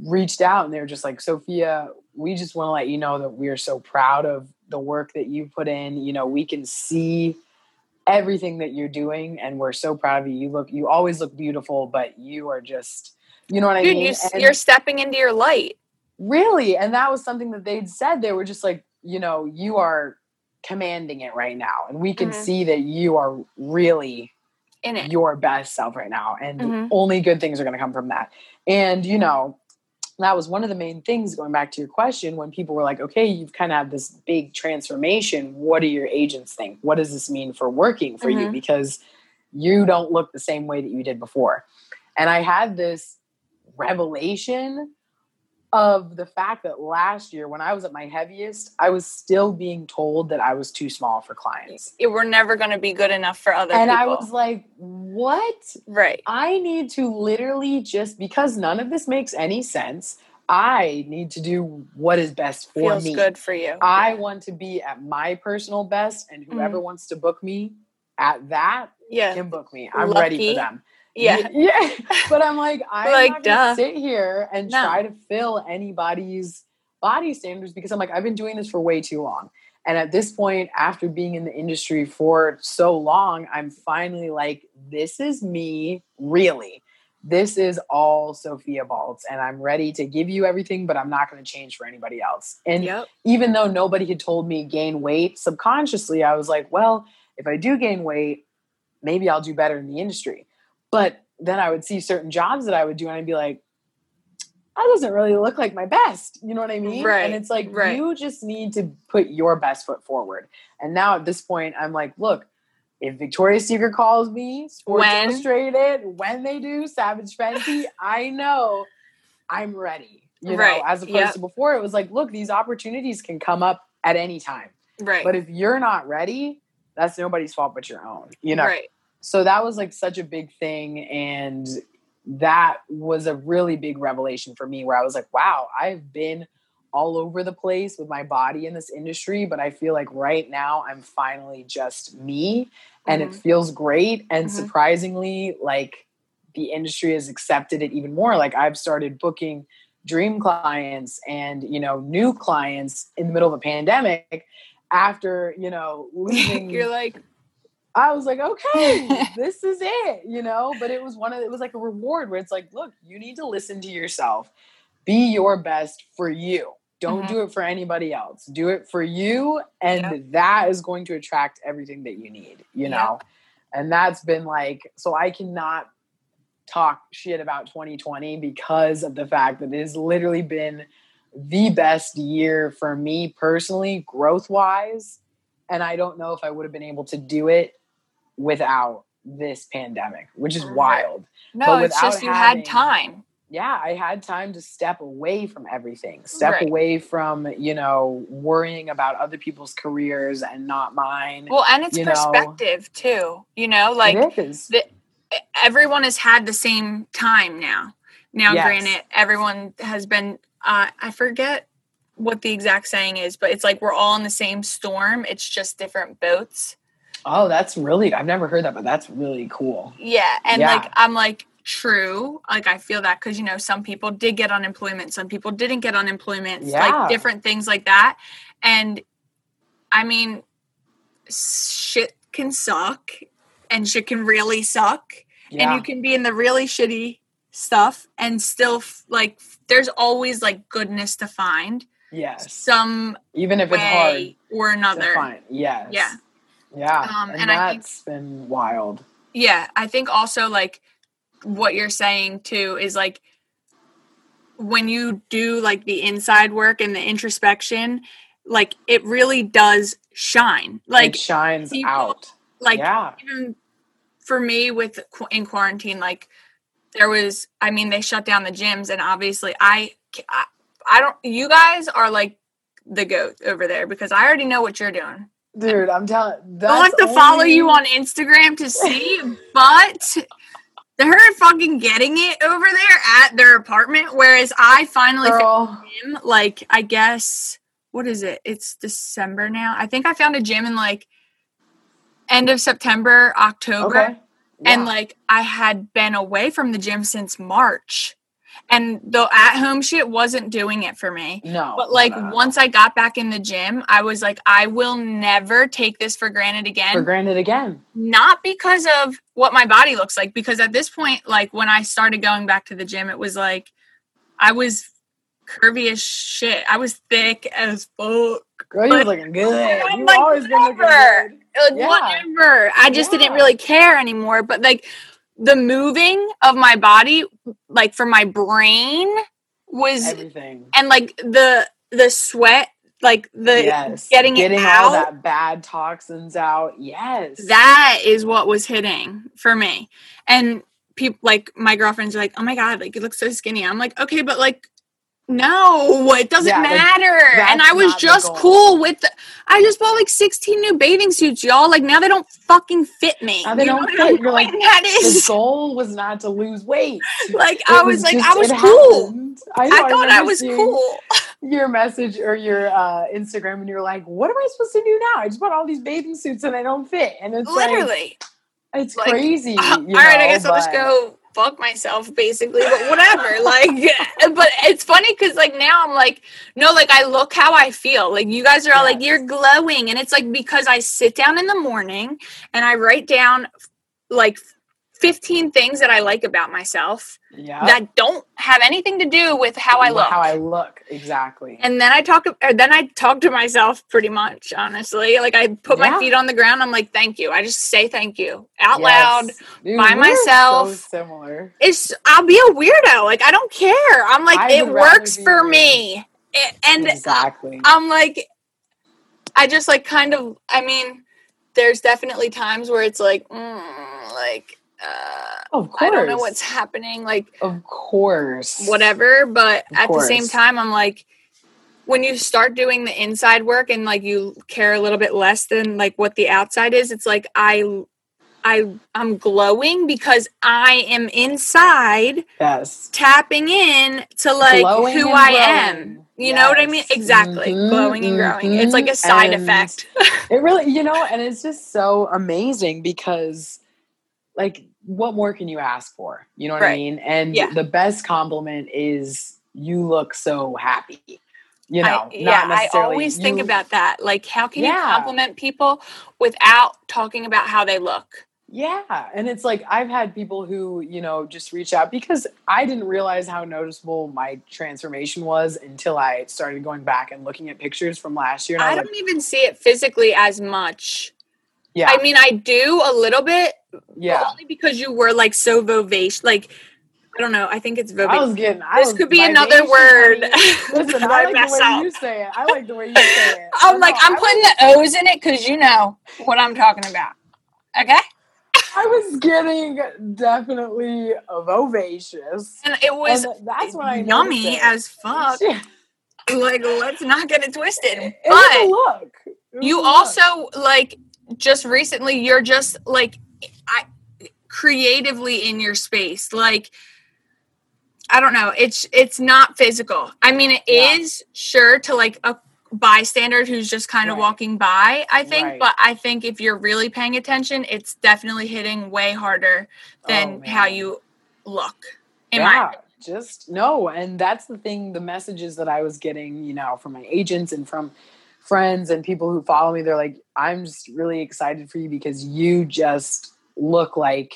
reached out and they were just like, Sophia, we just want to let you know that we are so proud of the work that you put in. You know, we can see everything that you're doing and we're so proud of you. You look, you always look beautiful, but you are just, you know what I mean? you, And- you're stepping into your light. Really? And that was something that they'd said. They were just like, you know, you are commanding it right now. And we can Mhm. see that you are really In it. your best self right now. And Mhm. only good things are going to come from that. And, you know, that was one of the main things going back to your question when people were like, okay, you've kind of had this big transformation. What do your agents think? What does this mean for working for you? Mhm. Because you don't look the same way that you did before. And I had this revelation of the fact that last year when I was at my heaviest, I was still being told that I was too small for clients. It- We're never going to be good enough for other And people. I was like, what? right. I need to literally just because none of this makes any sense. I need to do what is best for Feels me. good for you. I want to be at my personal best, and whoever Mm-hmm. wants to book me at that yeah. can book me. I'm ready for them. Yeah. yeah. [laughs] But I'm like, [laughs] I'm Like, not gonna duh. sit here and No. try to fill anybody's body standards because I'm like, I've been doing this for way too long. And at this point, after being in the industry for so long, I'm finally like, this is me, really. This is all Sophia Baltz, and I'm ready to give you everything, but I'm not going to change for anybody else. And Yep. even though nobody had told me gain weight, subconsciously I was like, well, if I do gain weight, maybe I'll do better in the industry. But then I would see certain jobs that I would do and I'd be like, that doesn't really look like my best. You know what I mean? Right, And it's like right. you just need to put your best foot forward. And now at this point, I'm like, look, if Victoria's Secret calls me, Sports When? Illustrated, when they do Savage Fenty, I know I'm ready. You Right, know, as opposed yep. to before, it was like, look, these opportunities can come up at any time. Right. But if you're not ready, that's nobody's fault but your own. You know, Right. So that was like such a big thing and that was a really big revelation for me where i was like wow i've been all over the place with my body in this industry but i feel like right now i'm finally just me and it Mhm. feels great and Mhm. surprisingly like the industry has accepted it even more like i've started booking dream clients and you know new clients in the middle of a pandemic after you know losing [laughs] You're like, I was like, okay, [laughs] this is it, you know. But it was one of it was like a reward where it's like, look, you need to listen to yourself, be your best for you. Don't Mhm. do it for anybody else. Do it for you, and Yep. that is going to attract everything that you need, you Yep. know. And that's been like, so I cannot talk shit about 2020 because of the fact that it has literally been the best year for me personally, growth wise. And I don't know if I would have been able to do it without this pandemic, which is wild. no, But it's just you having- had time. Yeah, I had time to step away from everything, step Right. away from, you know, worrying about other people's careers and not mine. Well, and it's You know. perspective too. You know, like is. the- everyone has had the same time now. Now, Yes. granted, everyone has been. Uh, I forget what the exact saying is, but it's like we're all in the same storm. It's just different boats. Oh, that's really, I've never heard that, but that's really cool. Yeah, and Yeah. like I'm like true. Like I feel that because you know some people did get unemployment, some people didn't get unemployment. Yeah. Like different things like that. And I mean, shit can suck, and shit can really suck. Yeah. and you can be in the really shitty stuff and still f- like f- there's always like goodness to find yes. some Even if it's hard or another. Yes. Yeah. Yeah. Um, and, and I think- that's been wild. yeah i think also like what you're saying too is like when you do like the inside work and the introspection like it really does shine like it shines people- out. like yeah. even for me with in quarantine like there was i mean they shut down the gyms and obviously i i, I don't you guys are like the goat over there because i already know what you're doing Dude, I'm telling i want to follow you on instagram to see but they're fucking getting it over there at their apartment whereas i finally girl. a gym like i guess what is it it's december now i think i found a gym in like end of september october Okay. and like I had been away from the gym since March. And the at home shit wasn't doing it for me. no. But like no, no, no. once I got back in the gym, I was like, I will never take this for granted again. for granted again. Not because of what my body looks like, because at this point, like when I started going back to the gym, it was like I was curvy as shit. I was thick as fuck. Girl, you was looking good. I'm You've like, always been looking whatever. good. like Yeah. whatever. I just didn't really care anymore. But like the moving of my body, like for my brain, was Everything. and like the the sweat, like the yes. getting, it all out. that bad toxins out. Yes. that is what was hitting for me. And people like my girlfriends are like, "Oh my god, like you look so skinny." I'm like, "Okay, but like." No, it doesn't Yeah, like, matter. And that's I was just cool with the, I just bought like 16 new bathing suits, y'all. Like now they don't fucking fit me. Now they You don't fit. You're like, that the goal was not to lose weight. [laughs] like It I was like just- I was cool. happened. I, I thought I remember was cool. Your message or your uh, Instagram, and you're like, "What am I supposed to do now? I just bought all these bathing suits and they don't fit." And it's like, Literally. it's like, crazy. [laughs] Uh, all right, I know, guess I'll just go fuck myself basically, but whatever. like [laughs] but it's funny cuz like now I'm like no, like I look how I feel. Like you guys are all like you're glowing and it's like because I sit down in the morning and I write down like 15 things that I like about myself Yeah. that don't have anything to do with how I look. How I look. Exactly. and then I talk, or then I talk to myself pretty much, honestly. Like I put my feet on the ground. I'm like, thank you. I just say thank you out Yes. loud. Dude, by myself. So similar. It's, I'll be a weirdo. Like, I don't care. I'm like, I it works for me. A- And exactly. I'm like, I just like kind of, I mean, there's definitely times where it's like, mm, like, uh, of course. I don't know what's happening, like Of course. whatever. But Of at the same time, I'm like, when you start doing the inside work and like you care a little bit less than like what the outside is, it's like I, I, I'm glowing because I am inside Yes. tapping in to like Glowing who I am. You know what I mean? Yes. Exactly. Mhm, Glowing and growing. It's like a mhm. side And effect. It really, you know, and it's just so amazing because, like, what more can you ask for? You know what I mean? And Yeah. the best compliment is you look so happy. You know, I, yeah, not I always think about that. Like, how can you compliment people without talking about how they look? Yeah. And it's like I've had people who, you know, just reach out because I didn't realize how noticeable my transformation was until I started going back and looking at pictures from last year. And I, I don't like, even see it physically as much. yeah. I mean, I do a little bit, yeah. only because you were like so vivacious. Like, I don't know. I think it's I vivacious. was getting. I This was could be another word. [laughs] Listen, I [laughs] I like the way you say it. I like the way you say it. [laughs] I'm like, no, I'm I putting was, the O's in it because you know what I'm talking about. Okay? I was getting definitely vivacious. And it was and that's when I yummy it. as fuck. Yeah. Like, let's not get it twisted. It a But look. It you a look. also like just recently you're just like I creatively in your space. Like I don't know, it's it's not physical. I mean it is Yeah. sure to like a bystander who's just kind of Right. walking by, I think, Right. but I think if you're really paying attention, it's definitely hitting way harder than Oh, how you look. In yeah, just no. And that's the thing, the messages that I was getting, you know, from my agents and from friends and people who follow me, they're like, I'm just really excited for you because you just look like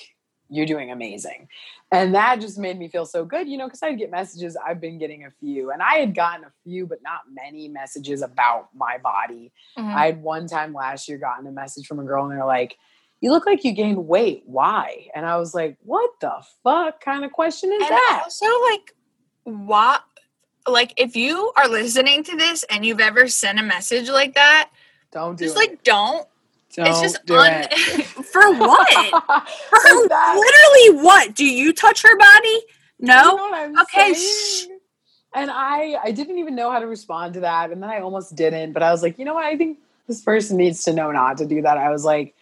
you're doing amazing. And that just made me feel so good, you know, because I'd get messages. I've been getting a few, and I had gotten a few, but not many messages about my body. Mhm. I had one time last year gotten a message from a girl, and they're like, "You look like you gained weight. Why?" And I was like, "What the fuck kind of question is and that?" also like what like if you are listening to this and you've ever sent a message like that Don't do just it. like don't, Don't it's just do un- it. [laughs] for what [laughs] for literally what do you touch her body no know what I'm Okay? And I, I didn't even know how to respond to that, and then I almost didn't. But I was like, you know what? I think this person needs to know not to do that. I was like,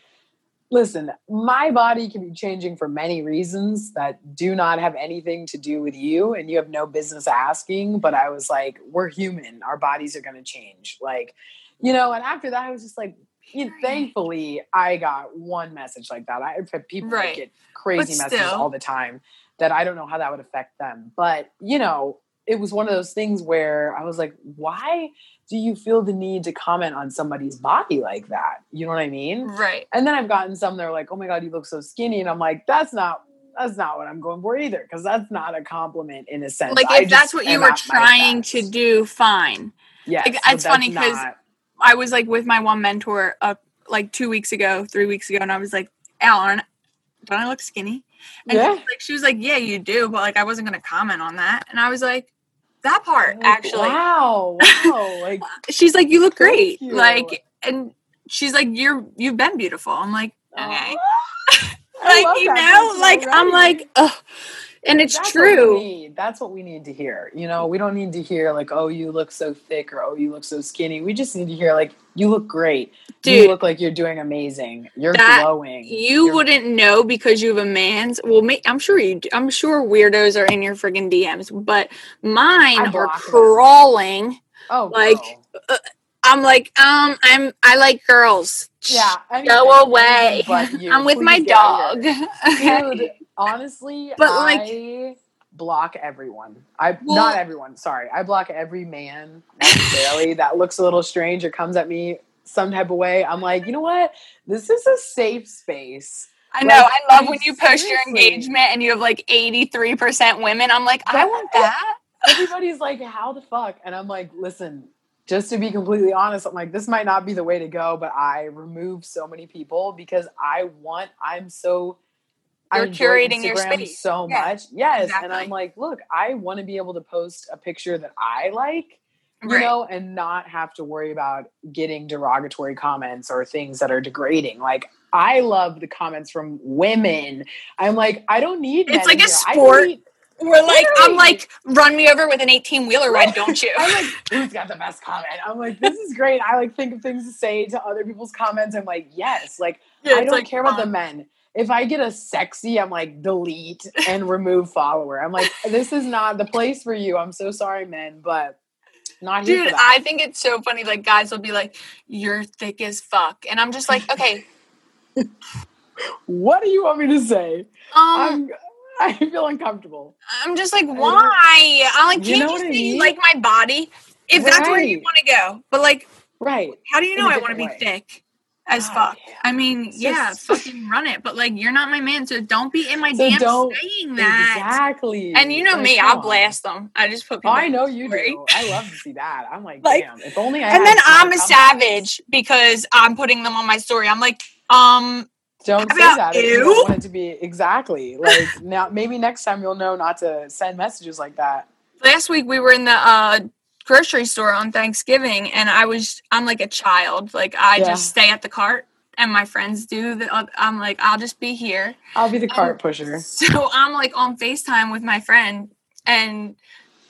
listen, my body can be changing for many reasons that do not have anything to do with you, and you have no business asking. But I was like, we're human. Our bodies are going to change. Like, you know. And after that, I was just like. You thankfully, I got one message like that. I've people Right. get crazy But messages still. all the time that I don't know how that would affect them. But, you know, it was one of those things where I was like, why do you feel the need to comment on somebody's body like that? You know what I mean? right And then I've gotten some that are like, oh my God, you look so skinny. And I'm like, that's not. That's not what I'm going for either, because that's not a compliment in a sense. like I if that's what you were trying to do fine Yeah, like, it's funny because i was like with my one mentor uh like two weeks ago three weeks ago and i was like alan don't i look skinny? And Yeah. she was like she was like yeah you do but like i wasn't gonna comment on that. And i was like that part like, actually. wow, [laughs] wow, like she's like you look great you. like and she's like you're you've been beautiful. I'm like okay. [laughs] Like you know? like i'm like ugh. And it's That's true need. That's what we need to hear. You know, we don't need to hear like, "Oh, you look so thick" or "Oh, you look so skinny." We just need to hear like, "You look great. Dude. you look like you're doing amazing. You're glowing." you You're- wouldn't know because you have a man's well i'm sure you i'm sure weirdos are in your friggin dms but mine are crawling Oh, like- no. i'm like um i'm i like girls yeah. anything- go away anything but you. i'm with my get out of dog [laughs] Dude, honestly, But, like- I block everyone. I Well- not everyone. Sorry, I block every man necessarily that looks a little strange or comes at me some type of way. I'm like, you know what? This is a safe space I know. Like, I love when you post your engagement and you have like 83% women. I'm like, I want that. everybody's like, how the fuck? And I'm like, listen, just to be completely honest, I'm like, this might not be the way to go, but I remove so many people because I want, I'm so You're enjoy curating your space. so Yeah, much. Yes. And. I'm like, look, I want to be able to post a picture that I like, you Right. know, and not have to worry about getting derogatory comments or things that are degrading. Like I love the comments from women. I'm like, I don't need It's like a here. Sport. need- We're like, I'm like, run me over with an 18 wheeler, why don't you? I'm like, who's got the best comment? I'm like, this is great. I like think of things to say to other people's comments. I'm like, yes, like Yeah, I don't like, care about the um men. If I get a sexy, I'm like delete and remove follower. I'm like, this is not the place for you. I'm so sorry, men, but not here Dude. I think it's so funny. Like, guys will be like, you're thick as fuck. And I'm just like, okay, [laughs] what do you want me to say? um, I'm [laughs] I feel uncomfortable. I'm just like, why? I'm like, can't know you what I say you mean? like my body? If that's where you want to go. But like, Right. how do you know I want to be thick as God, fuck? yeah. I mean, It's yeah, just- [laughs] fucking run it. But like, you're not my man, so don't be in my So damn don't- saying that. Exactly. And you know Like, me, I'll on. blast them. I just put Oh, I know you story. do. I love to see that. I'm like, Like- damn, if only I And then I'm a savage because I'm putting them on my story. I'm like, um, Don't say that if you? don't want it to be exactly like now. Maybe next time you'll know not to send messages like that. last week we were in the uh grocery store on Thanksgiving and I was I'm like a child. Like I Yeah. just stay at the cart and my friends do that. I'm like, I'll just be here. I'll be the Um, cart pusher. [laughs] So I'm like on FaceTime with my friend and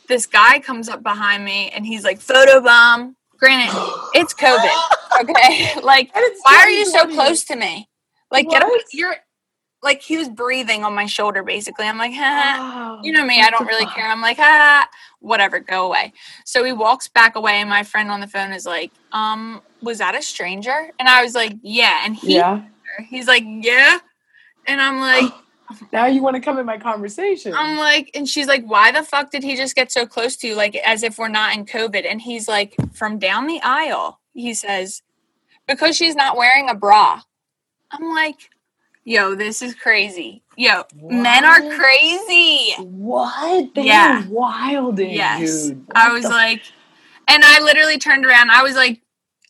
this guy comes up behind me and he's like, photo bomb. Granted, [gasps] it's COVID. Okay. [laughs] like why are you so close to me? Like get What? you're like he was breathing on my shoulder basically. I'm like. Oh, you know me, I don't really care. I'm like, ah, whatever, go away. So he walks back away, and my friend on the phone is like, um, was that a stranger? And I was like, yeah. And he, Yeah. he's like, yeah. And I'm like, [gasps] Now you want to come in my conversation? I'm like, and she's like, why the fuck did he just get so close to you? Like, as if we're not in COVID. And he's like, from down the aisle, he says, because she's not wearing a bra. I'm like, yo, this is crazy. Yo, men are crazy. what? They Yeah. are wilding, Yes. dude. I was like, and I literally turned around. I was like,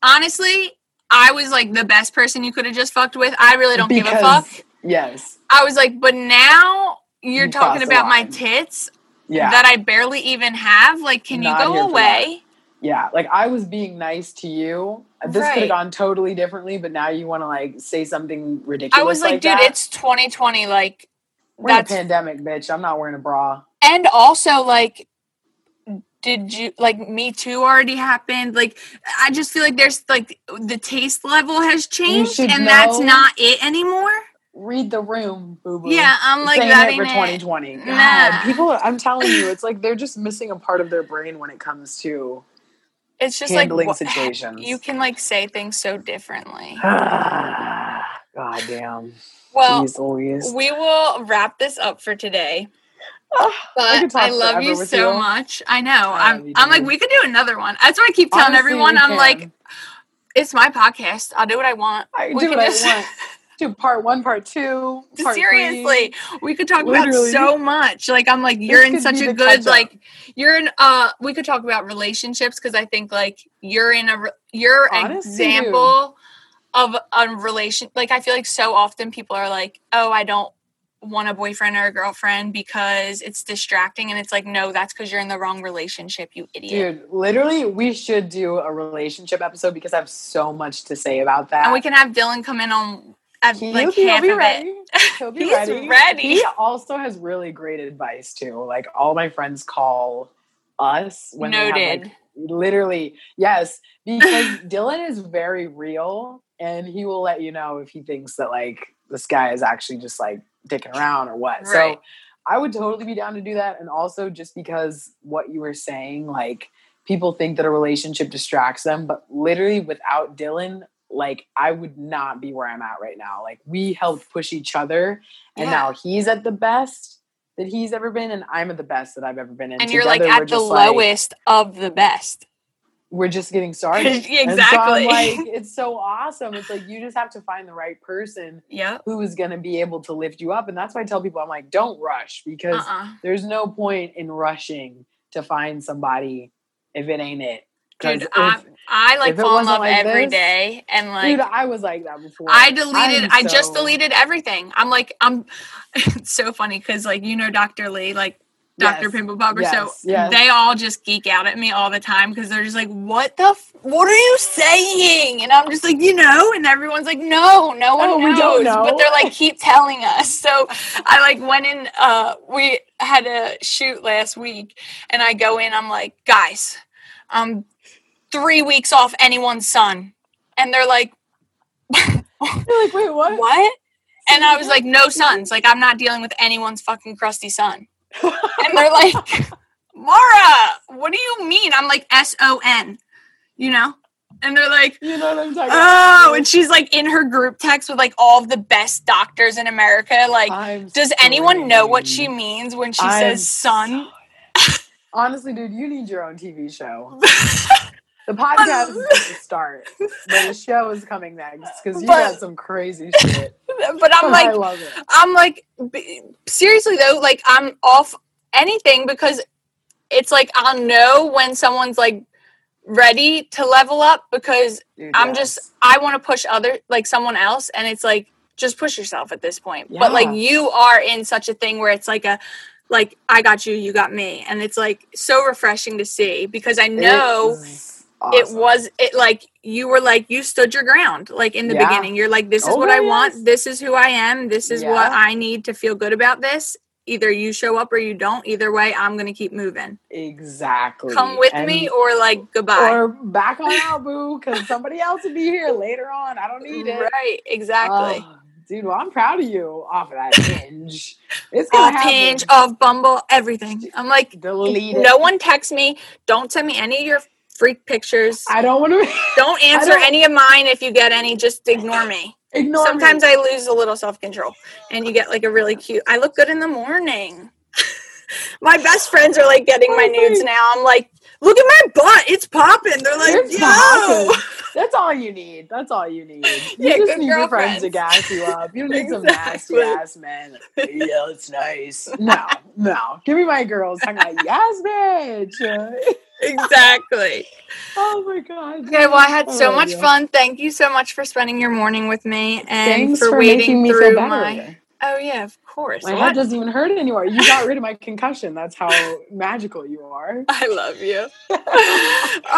honestly, I was like the best person you could have just fucked with. I really don't give a fuck. Yes. I was like, but now you're You talking about my tits Yeah. that I barely even have. Like, can Not you go away? Yeah. Like I was being nice to you. This could have gone totally differently, but now you want to like say something ridiculous. I was like, dude, that? it's 2020. Like, We're in a pandemic, bitch. I'm not wearing a bra. and also like did you like me too already happened like i just feel like there's like the taste level has changed and that's not it anymore Read the room, boo boo. yeah i'm like Saying that it for ain't it. 2020. God, Nah. people, I'm telling you, it's like they're just missing a part of their brain when it comes to it's just handling like situations. you can like say things so differently [sighs] God damn. well Jeez we will wrap this up for today I but I love you so you. much. I know. I'm. I'm like we could do another one. That's what I keep telling Honestly, everyone. I'm like, it's my podcast. I'll do what I want. I We do what just- I want. [laughs] Do part one, part two, part Seriously, three. we could talk Literally. about so much. Like I'm like you're in such a good like you're in uh we could talk about relationships because I think like you're in a re- you're an example of a relation like I feel like so often people are like, "Oh, I don't want a boyfriend or a girlfriend because it's distracting." And it's like, "No, that's cuz you're in the wrong relationship, you idiot." Dude, literally, we should do a relationship episode because I have so much to say about that. And we can have Dylan come in on at He'll like he'll half be of it. ready. He'll be [laughs] He's ready. ready. He also has really great advice too. Like all my friends call us when they have, like, literally yes because [laughs] Dylan is very real and he will let you know if he thinks that like this guy is actually just like dicking around or what. Right. So I would totally be down to do that and also just because what you were saying like people think that a relationship distracts them but literally without Dylan like I would not be where I'm at right now. Like we helped push each other and Yeah. now he's at the best that he's ever been and I'm at the best that I've ever been in. and you're like at the just, like- lowest of the best. we're just getting started. [laughs] And so Exactly. like, [laughs] it's so awesome. It's like you just have to find the right person Yep. who is going to be able to lift you up. And that's why I tell people, I'm like, don't rush because Uh-uh. there's no point in rushing to find somebody if it ain't it. Dude, if- I, I like fall in love like every this- day, and like dude, I was like that before. I deleted. I'm I just deleted everything. I'm like, I'm. [laughs] It's so funny because like you know Dr. Lee, like Dr. Yes, Pimple Popper. so yes, yes. they all just geek out at me all the time because they're just like, "What the? F- what are you saying?" And I'm just like, you know, and everyone's like, "No, no one Oh, knows." we don't know. But they're like, keep telling us. So I like went in. Uh, we had a shoot last week, and I go in. I'm like, guys, I'm three weeks off anyone's son, and they're like. You're like, wait, what? what? And I was like, no sons. Like, I'm not dealing with anyone's fucking crusty son. [laughs] And they're like, Mara, what do you mean? I'm like, S O N, you know? And they're like, You know what I'm talking about? oh, about? and she's like in her group text with like all of the best doctors in America. Like, I'm does anyone know what she means when she I'm says son? Honestly, dude, you need your own TV show. [laughs] The podcast is um, just the start, but the show is coming next because you But- got some crazy shit. [laughs] But I'm [laughs] I like, love it. I'm like, b- seriously though, like I'm off anything because it's like I'll know when someone's like ready to level up because Dude, I'm yes. just I want to push other like someone else and it's like just push yourself at this point. But like you are in such a thing where it's like a like I got you, you got me, and it's like so refreshing to see because I know is it was it like you were like you stood your ground like in the Yeah. beginning. You're like this is Oh, what yeah, i want this is who i am. This is what i need to feel good about this. Either you show up or you don't. Either way i'm gonna keep moving. Exactly. come with And- me or like goodbye. or back on out, boo, because [laughs] somebody else will be here later on. I don't need it. right. Exactly. Oh, dude, well, I'm proud of you off of that hinge. It's gonna off happen. hinge off bumble everything. I'm like Delete it. no one texts me. Don't send me any of your freak pictures I don't want to [laughs] don't answer don't- any of mine if you get any just ignore me ignore. Sometimes me. I lose a little self control, and you get like a really cute. I look good in the morning. [laughs] my best friends are like getting my nudes now. I'm like, look at my butt, it's popping. They're like, It's yo, poppin'. [laughs] That's all you need. That's all you need. You Yeah, just need your friends to gas you up. You need some nasty ass men. Yeah, it's nice. No, no. Give me my girls talking about yes, bitch. Exactly. [laughs] oh my god. Okay, well, I had so Oh, much yeah. fun. Thank you so much for spending your morning with me and Thanks for, for, waiting making me through feel better. my. Oh yeah, of course. My Well, head doesn't even hurt anymore. You got rid of my concussion. That's how magical you are. [laughs] I love you. [laughs] All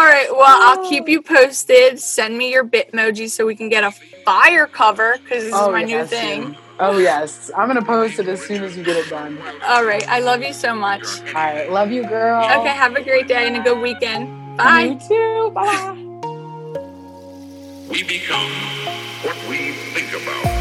right. Well, I'll keep oh. you posted. Send me your Bitmoji so we can get a fire cover because this is oh, my new thing. dude. Oh yes. I'm gonna post it as soon as you get it done. All right. I love you so much. All right. Love you, girl. Okay. Have a great day and a good weekend. Bye. You too. Bye. We become what we think about.